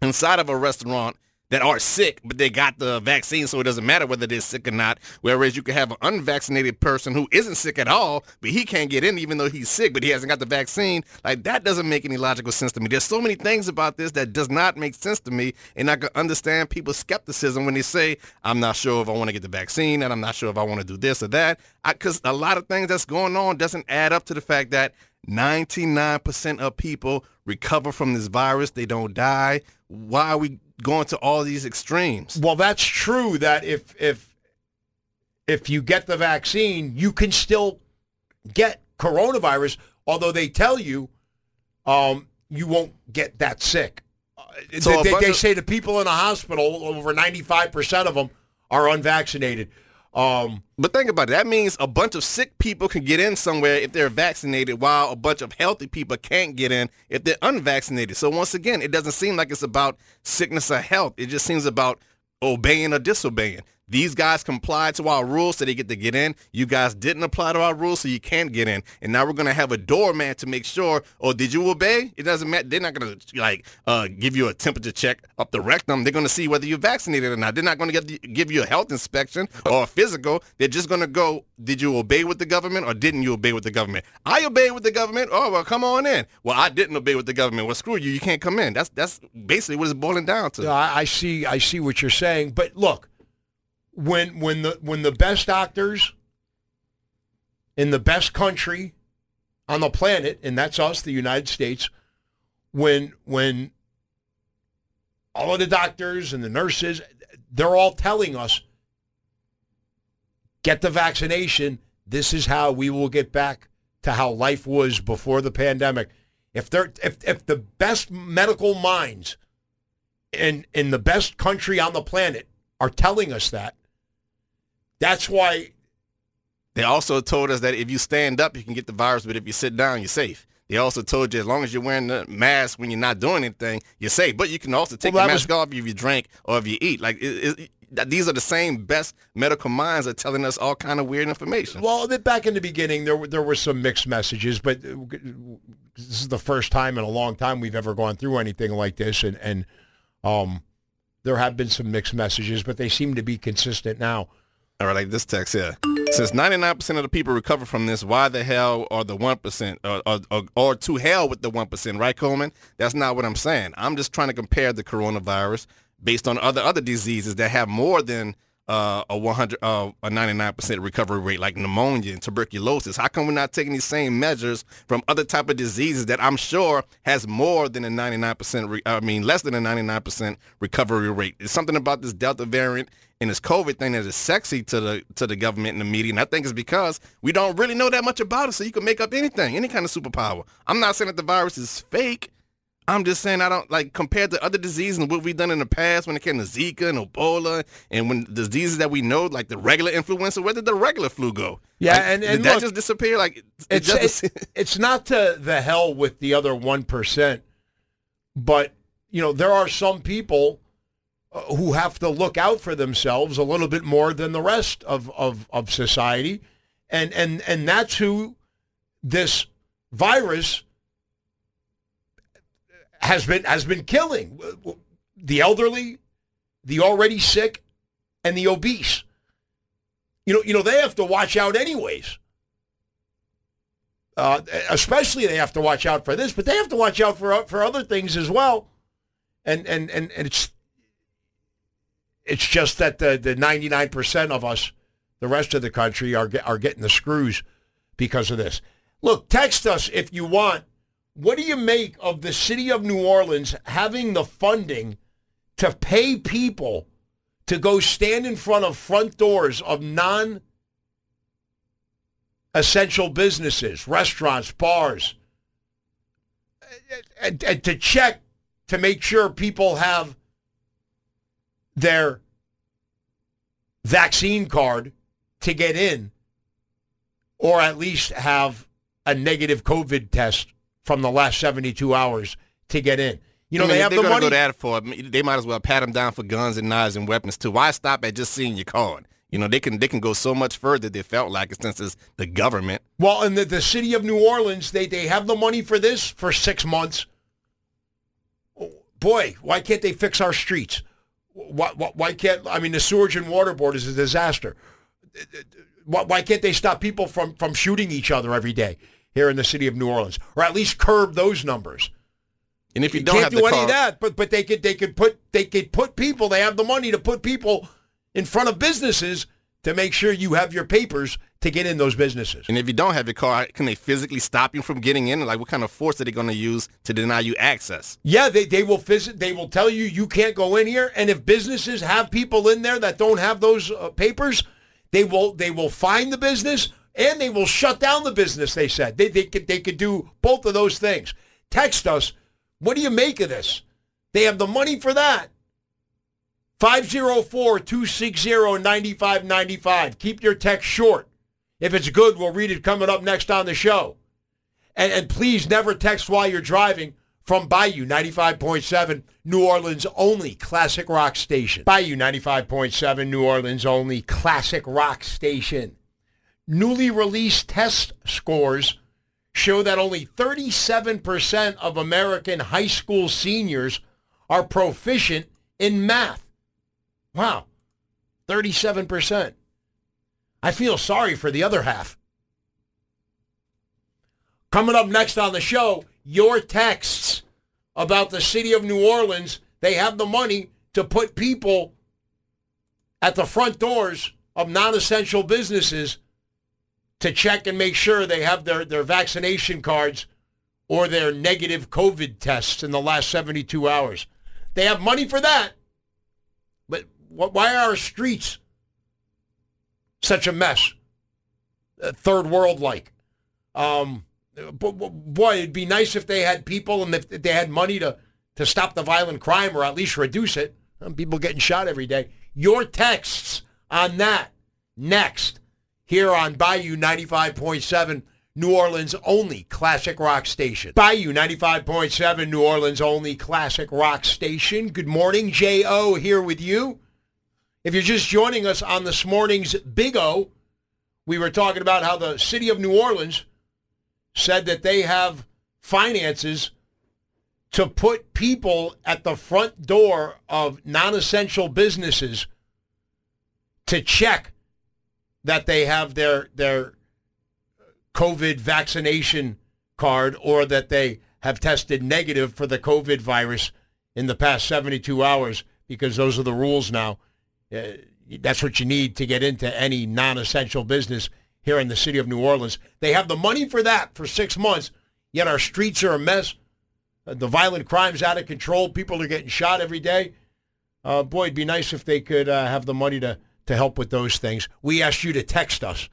B: inside of a restaurant that are sick, but they got the vaccine, so it doesn't matter whether they're sick or not. Whereas you could have an unvaccinated person who isn't sick at all, but he can't get in even though he's sick, but he hasn't got the vaccine. Like that doesn't make any logical sense to me. There's so many things about this that does not make sense to me, and I can understand people's skepticism when they say, "I'm not sure if I want to get the vaccine, and I'm not sure if I want to do this or that," because a lot of things that's going on doesn't add up to the fact that 99% of people recover from this virus. They don't die. Why are we going to all these extremes?
A: Well, that's true that if if if you get the vaccine, you can still get coronavirus, although they tell you um, you won't get that sick. Uh,
B: So
A: they, they, they say the people in the hospital, over 95% of them are unvaccinated. Um,
B: But think about it. That means a bunch of sick people can get in somewhere if they're vaccinated, while a bunch of healthy people can't get in if they're unvaccinated. So once again, it doesn't seem like it's about sickness or health. It just seems about obeying or disobeying. These guys complied to our rules so they get to get in. You guys didn't apply to our rules so you can't get in. And now we're gonna have a doorman to make sure, oh, did you obey? It doesn't matter. They're not gonna like uh, give you a temperature check up the rectum. They're gonna see whether you're vaccinated or not. They're not gonna give, give you a health inspection or a physical. They're just gonna go, did you obey with the government or didn't you obey with the government? I obeyed with the government. Oh well, come on in. Well, I didn't obey with the government. Well, screw you. You can't come in. That's that's basically what it's boiling down to.
A: No, I, I see. I see what you're saying, but look, when when the when the best doctors in the best country on the planet, and that's us, the United States, when when all of the doctors and the nurses, they're all telling us, get the vaccination. This is how we will get back to how life was before the pandemic. If they're if if the best medical minds in in the best country on the planet are telling us that. That's why
B: They also told us that if you stand up, you can get the virus, but if you sit down, you're safe. They also told you as long as you're wearing the mask when you're not doing anything, you're safe. But you can also take
A: Well,
B: the mask off if you drink or if you eat. Like it, it, these are the same best medical minds are telling us all kind of weird information.
A: well, back in the beginning there were there were some mixed messages, but uh, this is the first time in a long time we've ever gone through anything like this, and and um, there have been some mixed messages, but they seem to be consistent now.
B: All right, like this text here. Since 99% of the people recover from this, why the hell are the 1% or, or, or, or to hell with the 1%, right, Coleman? That's not what I'm saying. I'm just trying to compare the coronavirus based on other other diseases that have more than uh, a 100 uh, a 99% recovery rate like pneumonia and tuberculosis. How come we're not taking these same measures from other type of diseases that I'm sure has more than a 99% re- I mean less than a 99% recovery rate? It's something about this Delta variant and this COVID thing that is sexy to the to the government and the media, and I think it's because we don't really know that much about it, so you can make up anything, any kind of superpower. I'm not saying that the virus is fake. I'm just saying I don't like compared to other diseases and what we've done in the past when it came to Zika and Ebola and when diseases that we know like the regular influenza, where did the regular flu go?
A: Yeah,
B: Like,
A: and- and
B: did that just disappear? Like it
A: It's
B: just,
A: it- it's not to the hell with the other one percent, but you know there are some people who have to look out for themselves a little bit more than the rest of, of, of society. And, and, and that's who this virus has been, has been killing. The elderly, the already sick, and the obese. You know, you know, they have to watch out anyways. Uh, especially they have to watch out for this, but they have to watch out for for other things as well. And and and, and it's it's just that the the ninety nine percent of us, the rest of the country, are are getting the screws because of this. Look, text us if you want. What do you make of the city of New Orleans having the funding to pay people to go stand in front of front doors of non essential businesses, restaurants, bars, and, and, to check to make sure people have their vaccine card to get in or at least have a negative COVID test from the last 72 hours to get in. You know,
B: I mean,
A: they have the money.
B: go that for. They might as well pat them down for guns and knives and weapons too. Why stop at just seeing your card? You know, they can they can go so much further. They felt like it since it's the government.
A: Well, in the, the city of New Orleans, they, they have the money for this for six months. Boy, why can't they fix our streets? Why, why, why can't, I mean, the sewage and water board is a disaster. Why, why can't they stop people from, from shooting each other every day here in the city of New Orleans? Or at least curb those numbers.
B: And if you,
A: You
B: don't have
A: do any
B: card,
A: of that, but but they could they could put they could put people. They have the money to put people in front of businesses to make sure you have your papers to get in those businesses.
B: and if you don't have your card, can they physically stop you from getting in? Like, what kind of force are they going to use to deny you access?
A: Yeah, they, they will. They will tell you you can't go in here. And if businesses have people in there that don't have those uh, papers, they will they will find the business and they will shut down the business. They said they they could they could do both of those things. Text us. What do you make of this? They have the money for that. 504-260-9595. Keep your text short. If it's good, we'll read it coming up next on the show. And, and please never text while you're driving from Bayou 95.7, New Orleans only classic rock station. Bayou 95.7, New Orleans only classic rock station. Newly released test scores show that only 37% of American high school seniors are proficient in math. Wow, 37%. I feel sorry for the other half. Coming up next on the show, your texts about the city of New Orleans. They have the money to put people at the front doors of non-essential businesses to check and make sure they have their, their vaccination cards or their negative COVID tests in the last 72 hours. They have money for that. But why are our streets such a mess? Uh, third world like. Um, but, boy, it'd be nice if they had people and if they had money to, to stop the violent crime or at least reduce it. Um, people getting shot every day. Your texts on that next here on Bayou 95.7, New Orleans only classic rock station. Bayou 95.7, New Orleans only classic rock station. Good morning, J.O. here with you. If you're just joining us on this morning's Big O, we were talking about how the city of New Orleans said that they have finances to put people at the front door of non-essential businesses to check that they have their their COVID vaccination card or that they have tested negative for the COVID virus in the past 72 hours because those are the rules now. Uh, that's what you need to get into any non-essential business here in the city of New Orleans. They have the money for that for six months, yet our streets are a mess. Uh, the violent crime's out of control. People are getting shot every day. Uh, boy, it'd be nice if they could uh, have the money to, to help with those things. We asked you to text us.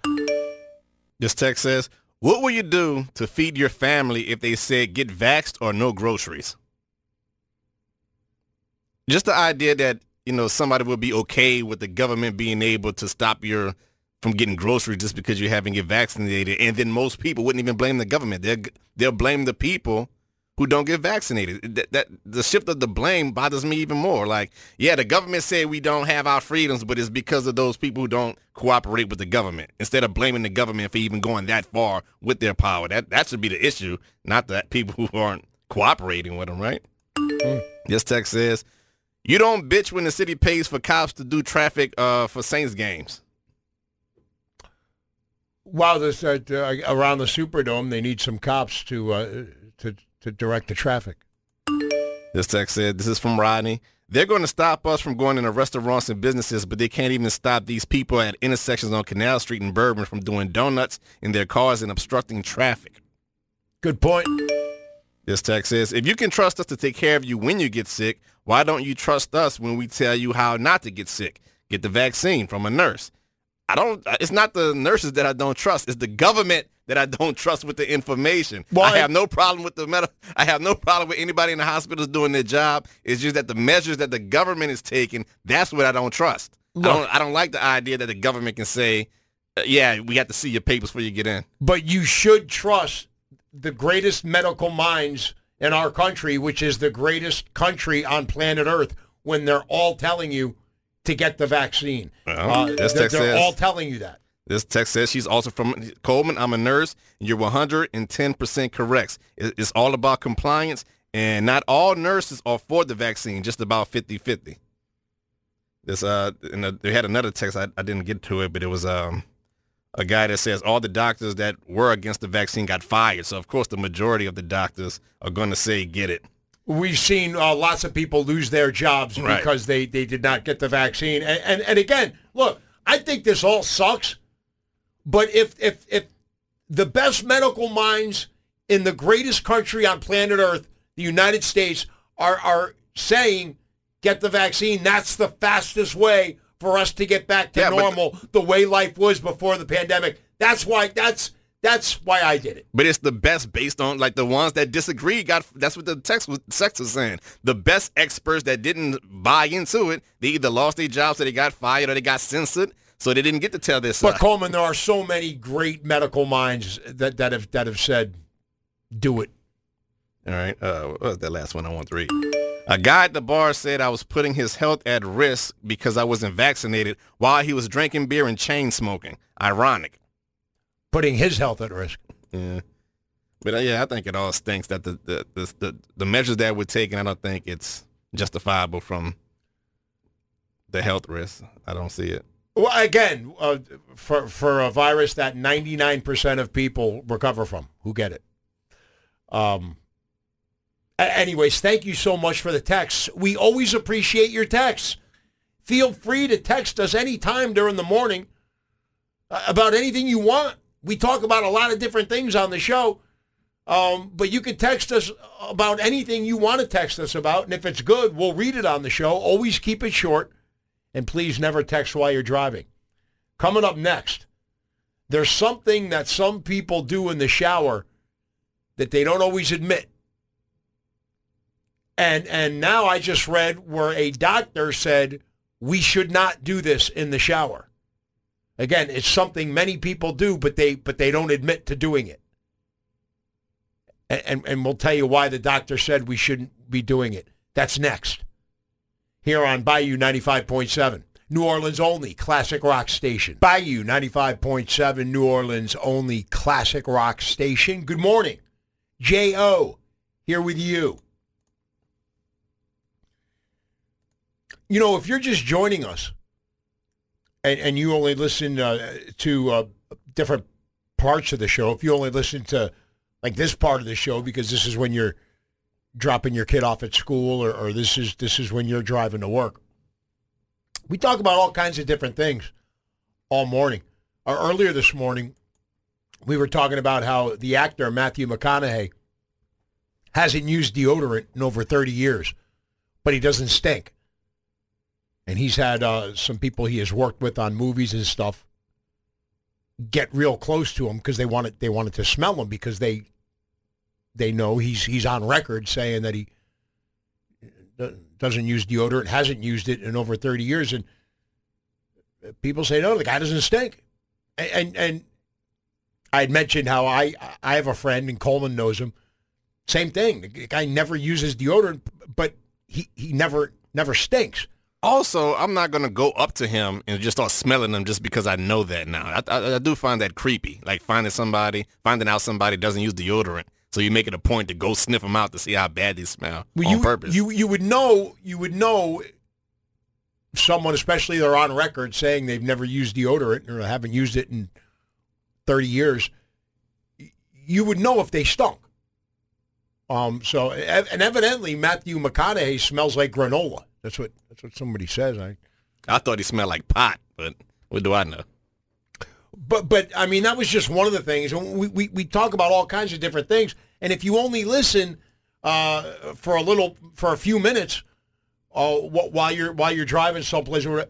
B: This text says, "What will you do to feed your family if they said get vaxxed or no groceries?" Just the idea that you know somebody will be okay with the government being able to stop your from getting groceries just because you haven't get vaccinated, and then most people wouldn't even blame the government. They'll they'll blame the people who don't get vaccinated. That, that the shift of the blame bothers me even more. Like, yeah, the government said we don't have our freedoms, but it's because of those people who don't cooperate with the government. Instead of blaming the government for even going that far with their power, that that should be the issue, not that people *laughs* who aren't cooperating with them, right? Hmm. This text says, "You don't bitch when the city pays for cops to do traffic uh, for Saints games."
A: Wow, this uh, around the Superdome, they need some cops to uh, to to direct the traffic.
B: This text said, "This is from Rodney. They're going to stop us from going into restaurants and businesses, but they can't even stop these people at intersections on Canal Street and Bourbon from doing donuts in their cars and obstructing traffic."
A: Good point.
B: This text says, if you can trust us to take care of you when you get sick, why don't you trust us when we tell you how not to get sick? Get the vaccine from a nurse. I don't, it's not the nurses that I don't trust. It's the government that I *laughs* don't trust with the information.
A: Well,
B: I have no problem with the medical. I have no problem with anybody in the hospitals doing their job. It's just that the measures that the government is taking, that's what I don't trust. I don't, I don't like the idea that the government can say, uh, yeah, we have to see your papers before you get in.
A: But you should trust the greatest medical minds in our country, which is the greatest country on planet Earth, when they're all telling you to get the vaccine.
B: Well,
A: Uh,
B: this
A: they're they're all telling you that.
B: This text says she's also from Coleman. I'm a nurse, and you're 110% correct. It's all about compliance, and not all nurses are for the vaccine, just about 50-50. This uh, and uh, they had another text. I, I didn't get to it, but it was um, a guy that says all the doctors that were against the vaccine got fired. So of course, the majority of the doctors are going to say get it.
A: We've seen uh, lots of people lose their jobs
B: Right.
A: because they, they did not get the vaccine. And, and and again, look, I think this all sucks. But if if if the best medical minds in the greatest country on planet Earth, the United States, are are saying get the vaccine, that's the fastest way for us to get back to
B: Yeah,
A: normal, the way life was before the pandemic. That's why that's that's why I did it.
B: But it's the best based on like the ones that disagree got that's what the text was text was saying. The best experts that didn't buy into it, they either lost their jobs or they got fired or they got censored, so they didn't get to tell this.
A: But
B: side.
A: Coleman, there are so many great medical minds that, that have that have said, "Do it."
B: All right. Uh, what was that last one I want to read? A guy at the bar said I was putting his health at risk because I wasn't vaccinated while he was drinking beer and chain smoking. Ironic.
A: Putting his health at risk.
B: Yeah. But uh, yeah, I think it all stinks that the the, the the the measures that we're taking. I don't think it's justifiable from the health risk. I don't see it.
A: Well, again, uh, for for a virus that ninety nine percent of people recover from, who get it. Um. Anyways, thank you so much for the texts. We always appreciate your texts. Feel free to text us anytime during the morning uh, about anything you want. We talk about a lot of different things on the show. Um, but you can text us about anything you want to text us about. And if it's good, we'll read it on the show. Always keep it short. And please never text while you're driving. Coming up next, there's something that some people do in the shower that they don't always admit. And and now I just read where a doctor said we should not do this in the shower. Again, it's something many people do, but they but they don't admit to doing it. And, and, and we'll tell you why the doctor said we shouldn't be doing it. That's next. Here on Bayou 95.7, New Orleans only classic rock station. Bayou 95.7, New Orleans only classic rock station. Good morning. J.O. here with you. You know, if you're just joining us and, and you only listen uh, to uh, different parts of the show, if you only listen to like this part of the show because this is when you're dropping your kid off at school or, or this is this is when you're driving to work. We talk about all kinds of different things all morning. Or earlier this morning, we were talking about how the actor Matthew McConaughey hasn't used deodorant in over 30 years, but he doesn't stink. And he's had uh, some people he has worked with on movies and stuff get real close to him because they wanted they wanted to smell him because they they know he's he's on record saying that he doesn't use deodorant, hasn't used it in over 30 years, and people say no, the guy doesn't stink. And and, and I had mentioned how I I have a friend and Coleman knows him Same thing. The guy never uses deodorant, but he, he never never stinks.
B: Also, I'm not gonna go up to him and just start smelling them just because I know that now. I, I, I do find that creepy. Like finding somebody, finding out somebody doesn't use deodorant, so you make it a point to go sniff them out to see how bad they smell
A: Well,
B: on
A: you,
B: purpose.
A: You you would know you would know someone, especially they're on record saying they've never used deodorant or haven't used it in thirty years. You would know if they stunk. Um. So and evidently Matthew McConaughey smells like granola. That's what that's what somebody says. I.
B: I thought he smelled like pot, but what do I know?
A: But but I mean that was just one of the things. We, we, we talk about all kinds of different things. And if you only listen uh, for a little for a few minutes, uh, wh- while you're while you're driving someplace, or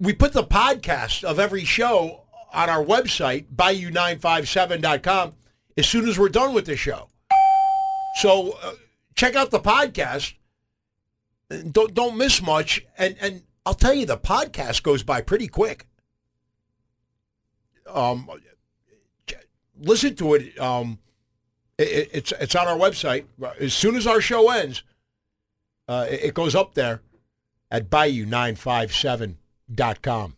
A: we put the podcast of every show on our website bayou957.com as soon as we're done with the show. So uh, check out the podcast. Don't don't miss much. And and I'll tell you, the podcast goes by pretty quick um, listen to it. Um, it, it's it's on our website. As soon as our show ends, uh, it, it goes up there at bayou957.com.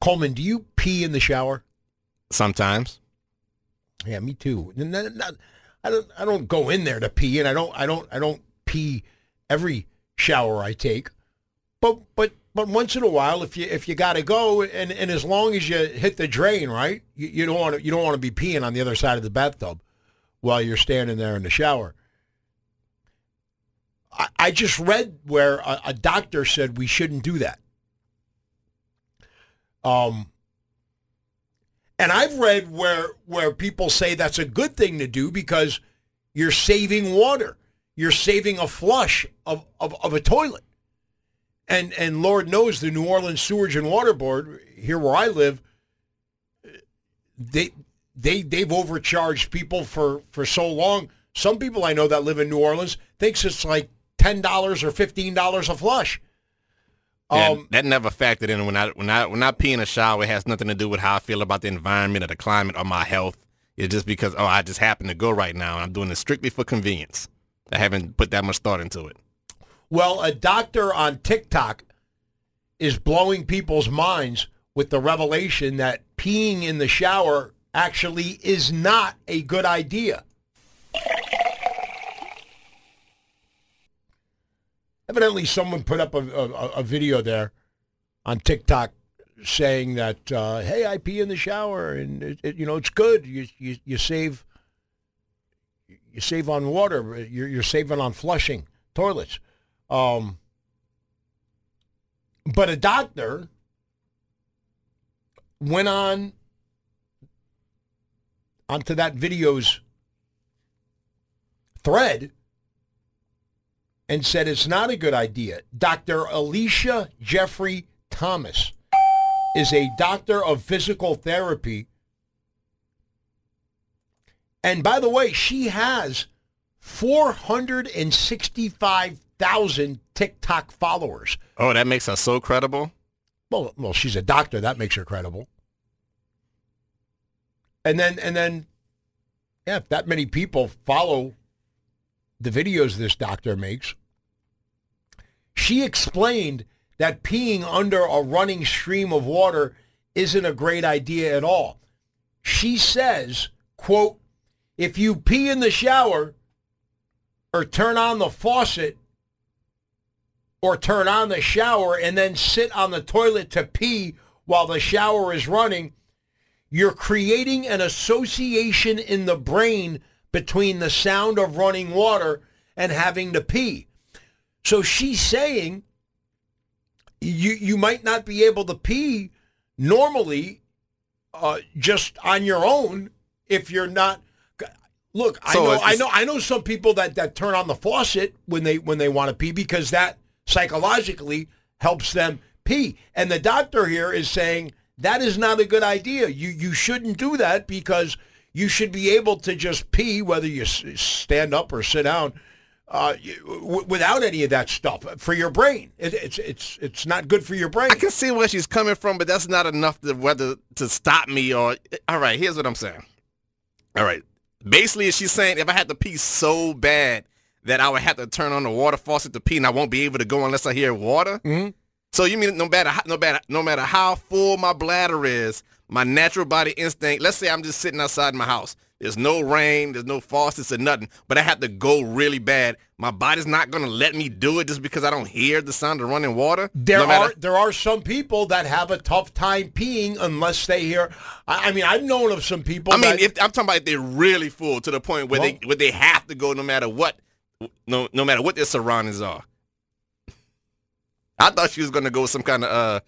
A: Coleman, do you pee in the shower?
B: Sometimes.
A: Yeah, me too. N- n- not- I don't I don't go in there to pee, and I don't I don't I don't pee every shower I take. But but but once in a while, if you if you got to go, and, and as long as you hit the drain, right, you, you don't want to you don't want to be peeing on the other side of the bathtub while you're standing there in the shower. I, I just read where a, a doctor said we shouldn't do that. Um, and I've read where where people say that's a good thing to do because you're saving water. You're saving a flush of, of, of a toilet. And and Lord knows the New Orleans Sewage and Water Board, here where I live, they they they've overcharged people for, for so long. Some people I know that live in New Orleans thinks it's like ten dollars or fifteen dollars a flush.
B: Yeah,
A: Um,
B: that never factored in when I when I when I pee in a shower. It has nothing to do with how I feel about the environment or the climate or my health. It's just because oh I just happen to go right now and I'm doing it strictly for convenience. I haven't put that much thought into it.
A: Well, a doctor on TikTok is blowing people's minds with the revelation that peeing in the shower actually is not a good idea. Evidently, someone put up a, a, a video there on TikTok saying that, uh, "Hey, I pee in the shower, and it, it, you know it's good. You, you you save you save on water. You're, you're saving on flushing toilets." Um, but a doctor went on onto that video's thread and said it's not a good idea. Dr. Alicia Jeffrey Thomas is a doctor of physical therapy. And by the way, she has 465,000 TikTok followers.
B: Oh, that makes her so credible.
A: Well, well, she's a doctor. That makes her credible. And then, and then, yeah, if that many people follow the videos this doctor makes, she explained that peeing under a running stream of water isn't a great idea at all. She says, quote, if you pee in the shower or turn on the faucet or turn on the shower and then sit on the toilet to pee while the shower is running, you're creating an association in the brain between the sound of running water and having to pee. So she's saying you you might not be able to pee normally uh, just on your own if you're not Look, I
B: So
A: know I know I know some people that, that turn on the faucet when they when they want to pee because that psychologically helps them pee. And the doctor here is saying that is not a good idea. You you shouldn't do that because you should be able to just pee whether you s- stand up or sit down uh, w- without any of that stuff for your brain. It, it's it's it's not good for your brain.
B: I can see where she's coming from, but that's not enough to whether to stop me or. All right, here's what I'm saying. All right, Basically, she's saying if I had to pee so bad that I would have to turn on the water faucet to pee, and I won't be able to go unless I hear water.
A: Mhm.
B: So you mean no matter how, no matter no matter how full my bladder is, my natural body instinct. Let's say I'm just sitting outside my house. There's no rain, there's no faucets or nothing, but I have to go really bad. My body's not gonna let me do it just because I don't hear the sound of running water.
A: There
B: No matter-
A: are there are some people that have a tough time peeing unless they hear. I, I mean, I've known of some people.
B: I mean, if I'm talking about if they're really full to the point where
A: Well-
B: they where they have to go no matter what, no no matter what their surroundings are. I thought she was going to go with some kind of uh,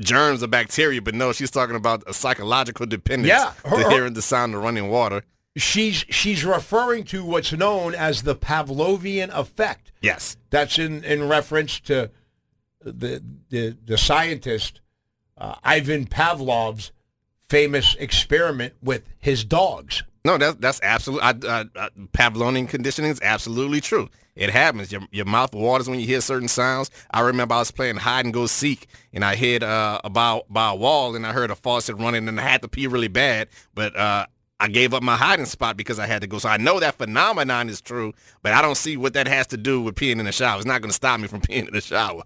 B: germs or bacteria, but no, she's talking about a psychological dependence
A: Yeah, her-
B: to hearing the sound of running water.
A: She's she's referring to what's known as the Pavlovian effect.
B: Yes.
A: That's in, in reference to the the, the scientist uh, Ivan Pavlov's famous experiment with his dogs.
B: No, that's that's absolutely. I, Pavlovian conditioning is absolutely true. It happens. Your your mouth waters when you hear certain sounds. I remember I was playing hide and go seek, and I hid uh, about by a wall, and I heard a faucet running, and I had to pee really bad, but uh, I gave up my hiding spot because I had to go. So I know that phenomenon is true, but I don't see what that has to do with peeing in the shower. It's not going to stop me from *laughs* peeing in the shower.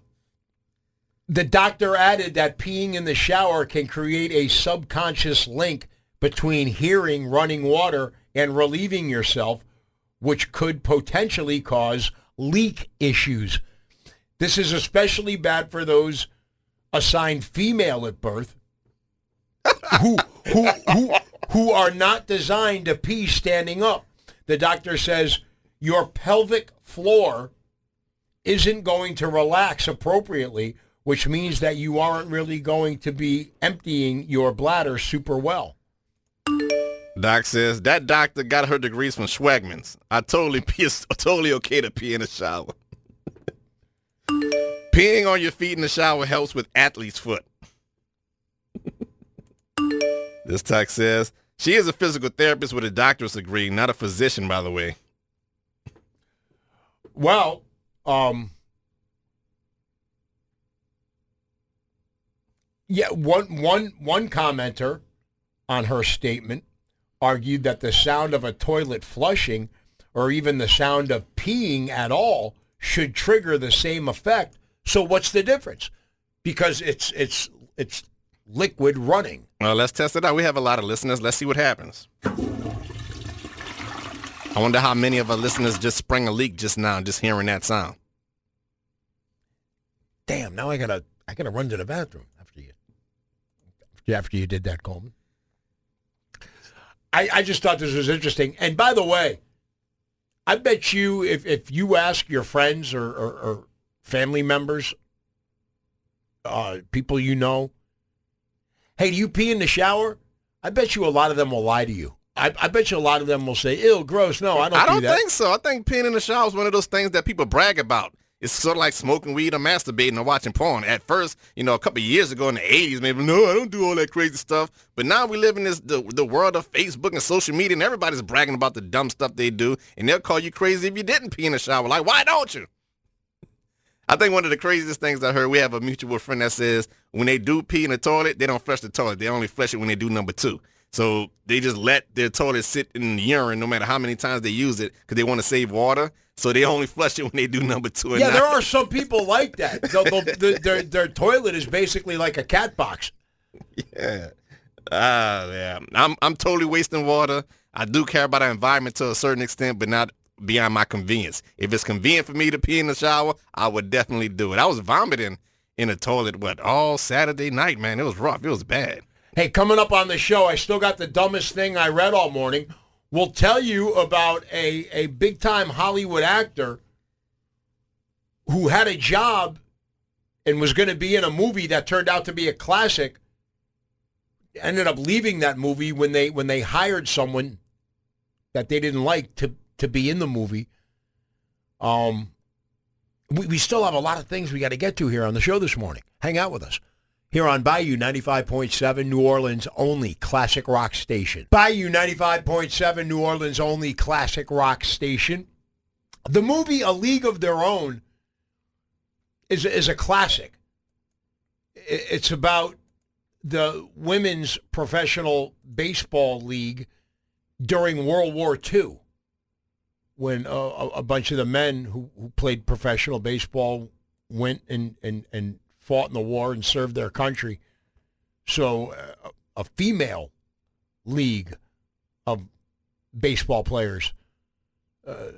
A: The doctor added that peeing in the shower can create a subconscious link between hearing running water and relieving yourself, which could potentially cause leak issues. This is especially bad for those assigned female at birth *laughs* who who who who are not designed to pee standing up. The doctor says your pelvic floor isn't going to relax appropriately, which means that you aren't really going to be emptying your bladder super well.
B: Doc says that doctor got her degrees from Schwagman's. I totally *laughs* pee. Totally okay to pee in the shower. Peeing on your feet in the shower helps with athlete's foot. *laughs* this text says she is a physical therapist with a doctor's degree, not a physician, by the way.
A: Well, um, yeah, one one one commenter on her statement argued that the sound of a toilet flushing or even the sound of peeing at all should trigger the same effect. So what's the difference? Because it's it's it's liquid running.
B: Well, let's test it out. We have a lot of listeners. Let's see what happens. I wonder how many of our listeners just sprang a leak just now, just hearing that sound.
A: Damn, now I gotta I gotta run to the bathroom after you after you did that, Coleman. I, I just thought this was interesting. And by the way, I bet you if, if you ask your friends or, or, or family members, uh, people you know, hey, do you pee in the shower? I bet you a lot of them will lie to you. I, I bet you a lot of them will say, ew, gross. No, I don't
B: I
A: do
B: don't think so. I think peeing in the shower is one of those things that people brag about. It's sort of like smoking weed or masturbating or watching porn. At first, you know, a couple of years ago in the 80s, maybe, no, I don't do all that crazy stuff. But now we live in this the, the world of Facebook and social media, and everybody's bragging about the dumb stuff they do, and they'll call you crazy if you didn't pee in the shower. Like, why don't you? I think one of the craziest things I heard, we have a mutual friend that says when they do pee in the toilet, they don't flush the toilet. They only flush it when they do number two. So they just let their toilet sit in urine no matter how many times they use it because they want to save water. So they only flush it when they do *laughs* number two.
A: Yeah,
B: not-
A: there are some people like that. They'll- they'll- their, their, their toilet is basically like a cat box.
B: Yeah. Ah, yeah. I'm I'm totally wasting water. I do care about the environment to a certain extent, but not beyond my convenience. If it's convenient for me to pee in the shower, I would definitely do it. I was vomiting in the toilet, what, all Saturday night, man. It was rough. It was bad.
A: Hey, coming up on the show, I still got the dumbest thing I read all morning. We'll tell you about a, a big time Hollywood actor who had a job and was going to be in a movie that turned out to be a classic. Ended up leaving that movie when they when they hired someone that they didn't like to to be in the movie. Um, we, we still have a lot of things we got to get to here on the show this morning. Hang out with us here on Bayou 95.7, New Orleans' only classic rock station. Bayou 95.7, New Orleans' only classic rock station. The movie A League of Their Own is, is a classic. It's about the women's professional baseball league during World War II when uh, a, bunch of the men who, who played professional baseball went and, and, and fought in the war and served their country. So uh, a female league of baseball players uh,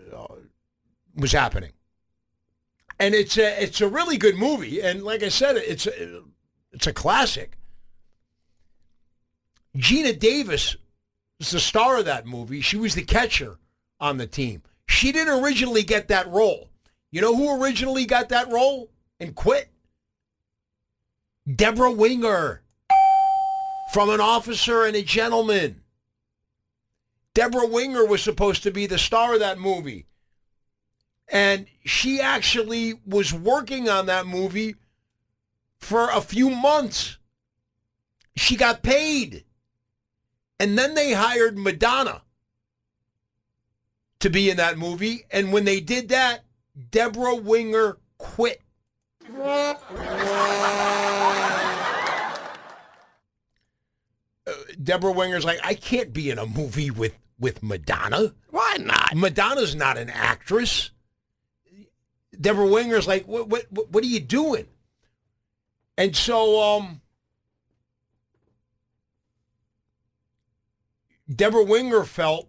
A: was happening. And it's a, it's a really good movie. And like I said, it's a, it's a classic. Geena Davis was the star of that movie. She was the catcher on the team. She didn't originally get that role. You know who originally got that role and quit? Deborah Winger from An Officer and a Gentleman. Deborah Winger was supposed to be the star of that movie. And she actually was working on that movie for a few months. She got paid. And then they hired Madonna to be in that movie. And when they did that, Deborah Winger quit. Uh, Deborah Winger's like, I can't be in a movie with, with Madonna.
B: Why not?
A: Madonna's not an actress. Deborah Winger's like, what, what, what are you doing? And so, um, Deborah Winger felt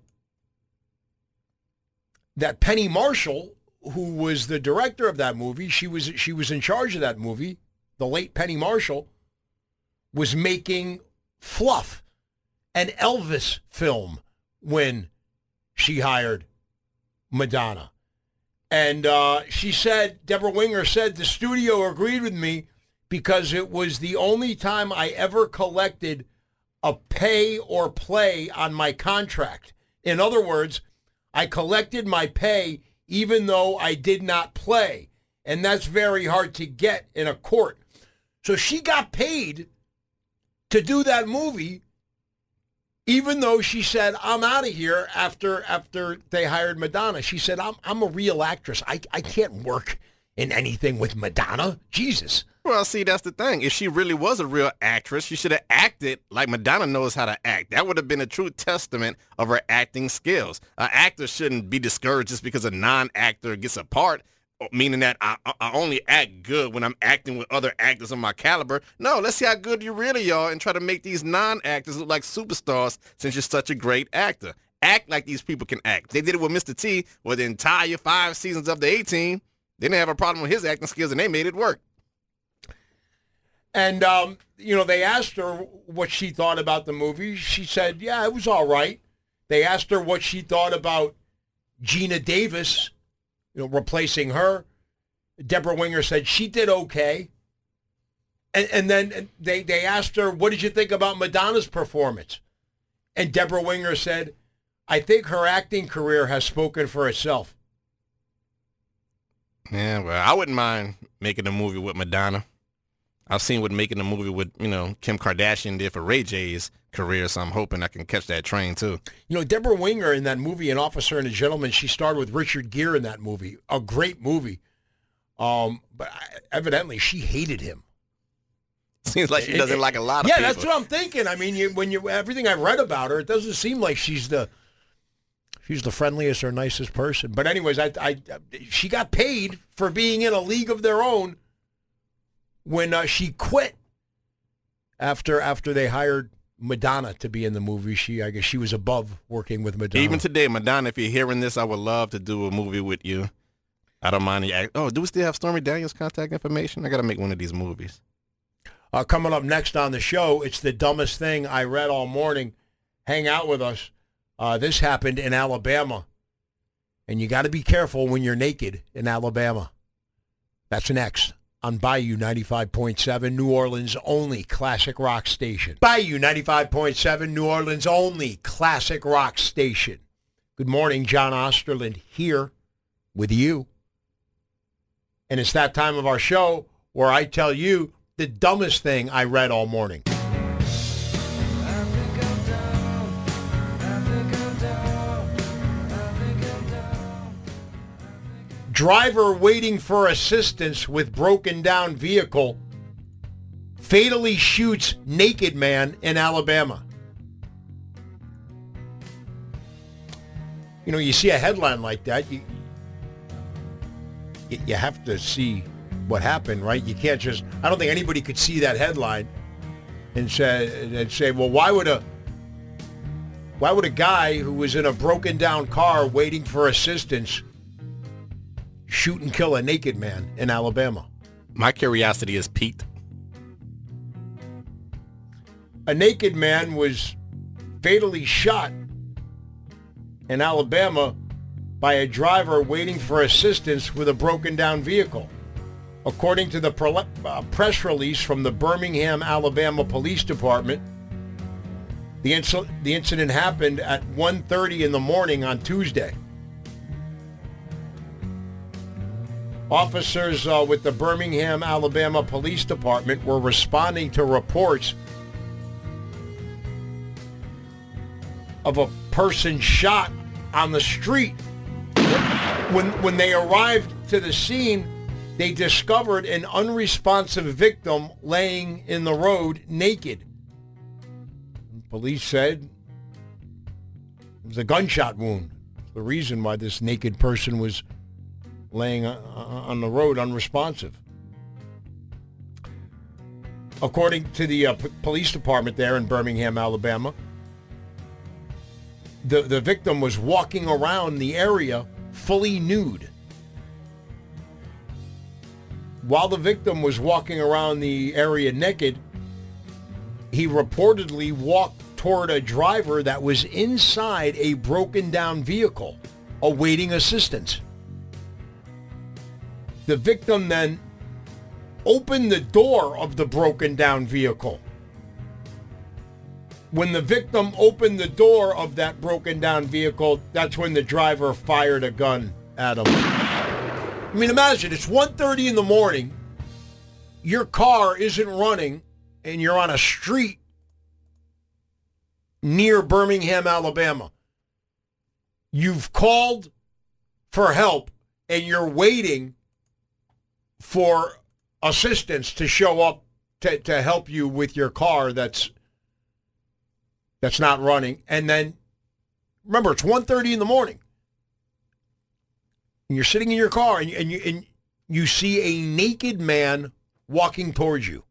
A: that Penny Marshall, who was the director of that movie, she was she was in charge of that movie. The late Penny Marshall was making Fluff, an Elvis film, when she hired Madonna. And uh, she said, Deborah Winger said, the studio agreed with me because it was the only time I ever collected a pay or play on my contract. In other words, I collected my pay even though I did not play. And that's very hard to get in a court. So she got paid to do that movie even though she said I'm out of here after after they hired Madonna. She said I'm I'm a real actress. I I can't work in anything with Madonna. Jesus.
B: Well, see, that's the thing. If she really was a real actress, she should have acted like Madonna knows how to act. That would have been a true testament of her acting skills. An actor shouldn't be discouraged just because a non-actor gets a part, meaning that I, I only act good when I'm acting with other actors of my caliber. No, let's see how good you really are and try to make these non-actors look like superstars since you're such a great actor. Act like these people can act. They did it with Mr. T for the entire five seasons of the A-Team. They didn't have a problem with his acting skills and they made it work.
A: And, um, you know, they asked her what she thought about the movie. She said, yeah, it was all right. They asked her what she thought about Geena Davis, you know, replacing her. Deborah Winger said she did okay. And, and then they, they asked her, what did you think about Madonna's performance? And Deborah Winger said, I think her acting career has spoken for itself.
B: Yeah, well, I wouldn't mind making a movie with Madonna. I've seen what making a movie with, you know, Kim Kardashian did for Ray J's career, so I'm hoping I can catch that train too.
A: You know, Deborah Winger in that movie, An Officer and a Gentleman, she starred with Richard Gere in that movie. A great movie. Um, but evidently she hated him.
B: Seems like she doesn't it, like a lot of people.
A: yeah,
B: people.
A: that's what I'm thinking. I mean, you, when you everything I've read about her, it doesn't seem like she's the she's the friendliest or nicest person. But anyways, I, I she got paid for being in a league of their own when uh, she quit after after they hired Madonna to be in the movie. She I guess she was above working with Madonna.
B: Even today, Madonna, if you're hearing this, I would love to do a movie with you. I don't mind. The, oh, do we still have Stormy Daniels' contact information? I got to make one of these movies.
A: Uh, coming up next on the show, it's the dumbest thing I read all morning. Hang out with us. Uh, this happened in Alabama. And you got to be careful when you're naked in Alabama. That's next on Bayou 95.7, New Orleans' only classic rock station. Bayou 95.7, New Orleans' only classic rock station. Good morning, John Osterlind here with you. And it's that time of our show where I tell you the dumbest thing I read all morning. Driver waiting for assistance with broken down vehicle fatally shoots naked man in Alabama. you know, you see a headline like that, you you- have to see what happened, right? You can't just. I don't think anybody could see that headline and say and say, well, why would a why would a guy who was in a broken down car waiting for assistance shoot and kill a naked man in Alabama?
B: My curiosity is piqued.
A: A naked man was fatally shot in Alabama by a driver waiting for assistance with a broken down vehicle. According to the uh, press release from the Birmingham, Alabama Police Department, the, inc- the incident happened at 1.30 in the morning on Tuesday. Officers uh, with the Birmingham, Alabama Police Department were responding to reports of a person shot on the street. When, when they arrived to the scene, they discovered an unresponsive victim laying in the road naked. Police said it was a gunshot wound. The reason why this naked person was laying on the road unresponsive. According to the uh, police department there in Birmingham, Alabama, the, the victim was walking around the area fully nude. While the victim was walking around the area naked, he reportedly walked toward a driver that was inside a broken down vehicle awaiting assistance. The victim then opened the door of the broken down vehicle. When the victim opened the door of that broken down vehicle, that's when the driver fired a gun at him. I mean, imagine it's 1.30 in the morning. Your car isn't running and you're on a street near Birmingham, Alabama. You've called for help and you're waiting for assistance to show up to, to help you with your car that's that's not running. And then remember it's 1.30 in the morning. And you're sitting in your car and you, and you and you see a naked man walking towards you.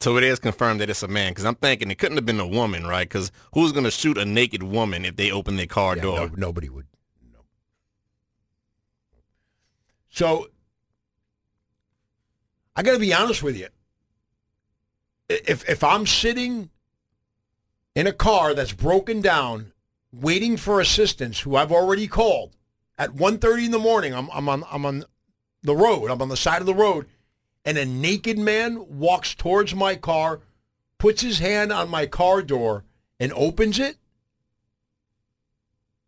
B: So it is confirmed that it's a man because I'm thinking it couldn't have been a woman, right? Because who's going to shoot a naked woman if they open their car
A: Yeah,
B: door?
A: no- nobody would. No. So I got to be honest with you. If if I'm sitting in a car that's broken down, waiting for assistance, who I've already called at 1.30 in the morning, I'm I'm on I'm on the road. I'm on the side of the road, and a naked man walks towards my car, puts his hand on my car door, and opens it.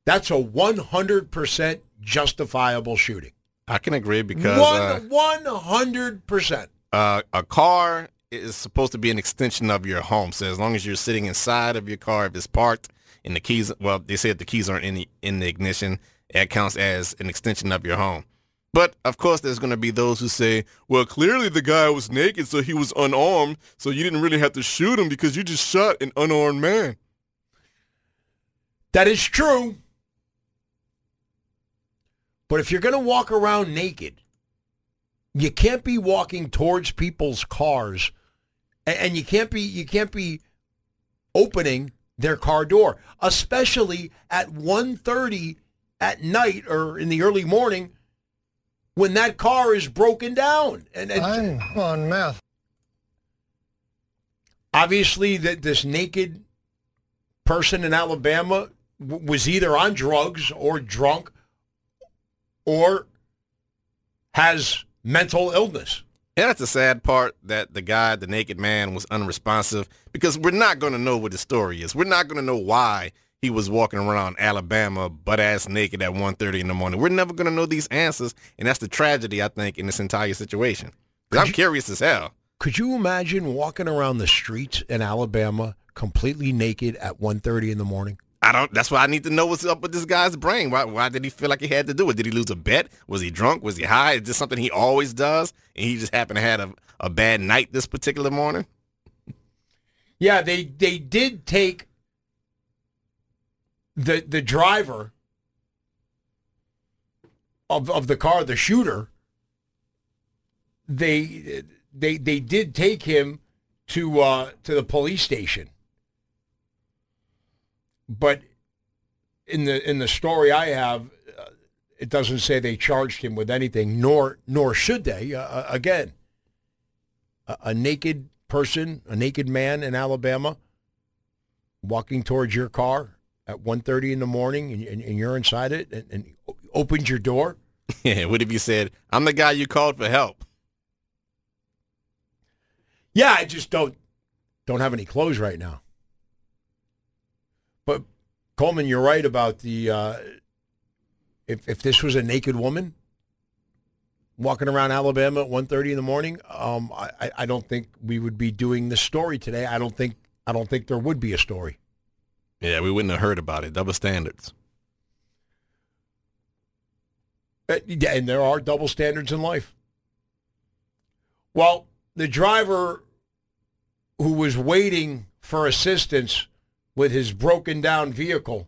A: That's a 100% justifiable shooting.
B: I can agree because uh,
A: One, 100%.
B: uh, a car is supposed to be an extension of your home. So as long as you're sitting inside of your car, if it's parked and the keys, well, they said the keys aren't in the in the ignition, that counts as an extension of your home. But of course, there's going to be those who say, "Well, clearly the guy was naked, so he was unarmed, so you didn't really have to shoot him because you just shot an unarmed man."
A: That is true. But if you're going to walk around naked, you can't be walking towards people's cars and you can't be you can't be opening their car door, especially at 1:30 at night or in the early morning when that car is broken down. And, and
E: I'm on meth.
A: obviously that this naked person in Alabama w- was either on drugs or drunk or has mental illness.
B: And that's the sad part that the guy, the naked man, was unresponsive because we're not going to know what the story is. We're not going to know why he was walking around Alabama butt ass naked at 1.30 in the morning. We're never going to know these answers, and that's the tragedy, I think, in this entire situation. I'm
A: you-
B: curious as hell.
A: Could you imagine walking around the streets in Alabama completely naked at 1.30 in the morning?
B: I don't. That's why I need to know what's up with this guy's brain. Why? Why did he feel like he had to do it? Did he lose a bet? Was he drunk? Was he high? Is this something he always does, and he just happened to have a, a bad night this particular morning?
A: Yeah, they they did take the the driver of of the car, the shooter, they they they did take him to uh, to the police station, but in the in the story I have, uh, it doesn't say they charged him with anything, nor nor should they. Uh, again, a, a naked person, a naked man in Alabama, walking towards your car at 1.30 in the morning, and, and, and you're inside it, and, and opens your door. *laughs*
B: Yeah, what if you said, I'm the guy you called for help?
A: Yeah, I just don't don't have any clothes right now. But Coleman, you're right about the uh, if if this was a naked woman walking around Alabama at 1.30 in the morning, um, I, I don't think we would be doing this story today. I don't think I don't think there would be a story.
B: Yeah, we wouldn't have heard about it. Double standards.
A: Uh, And there are double standards in life. Well, the driver who was waiting for assistance with his broken down vehicle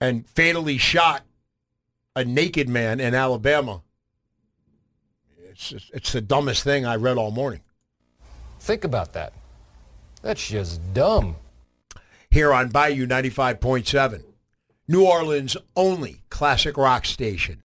A: and fatally shot a naked man in Alabama. It's, it's the dumbest thing I read all morning.
E: Think about that. That's just dumb.
A: Here on Bayou 95.7, New Orleans' only classic rock station.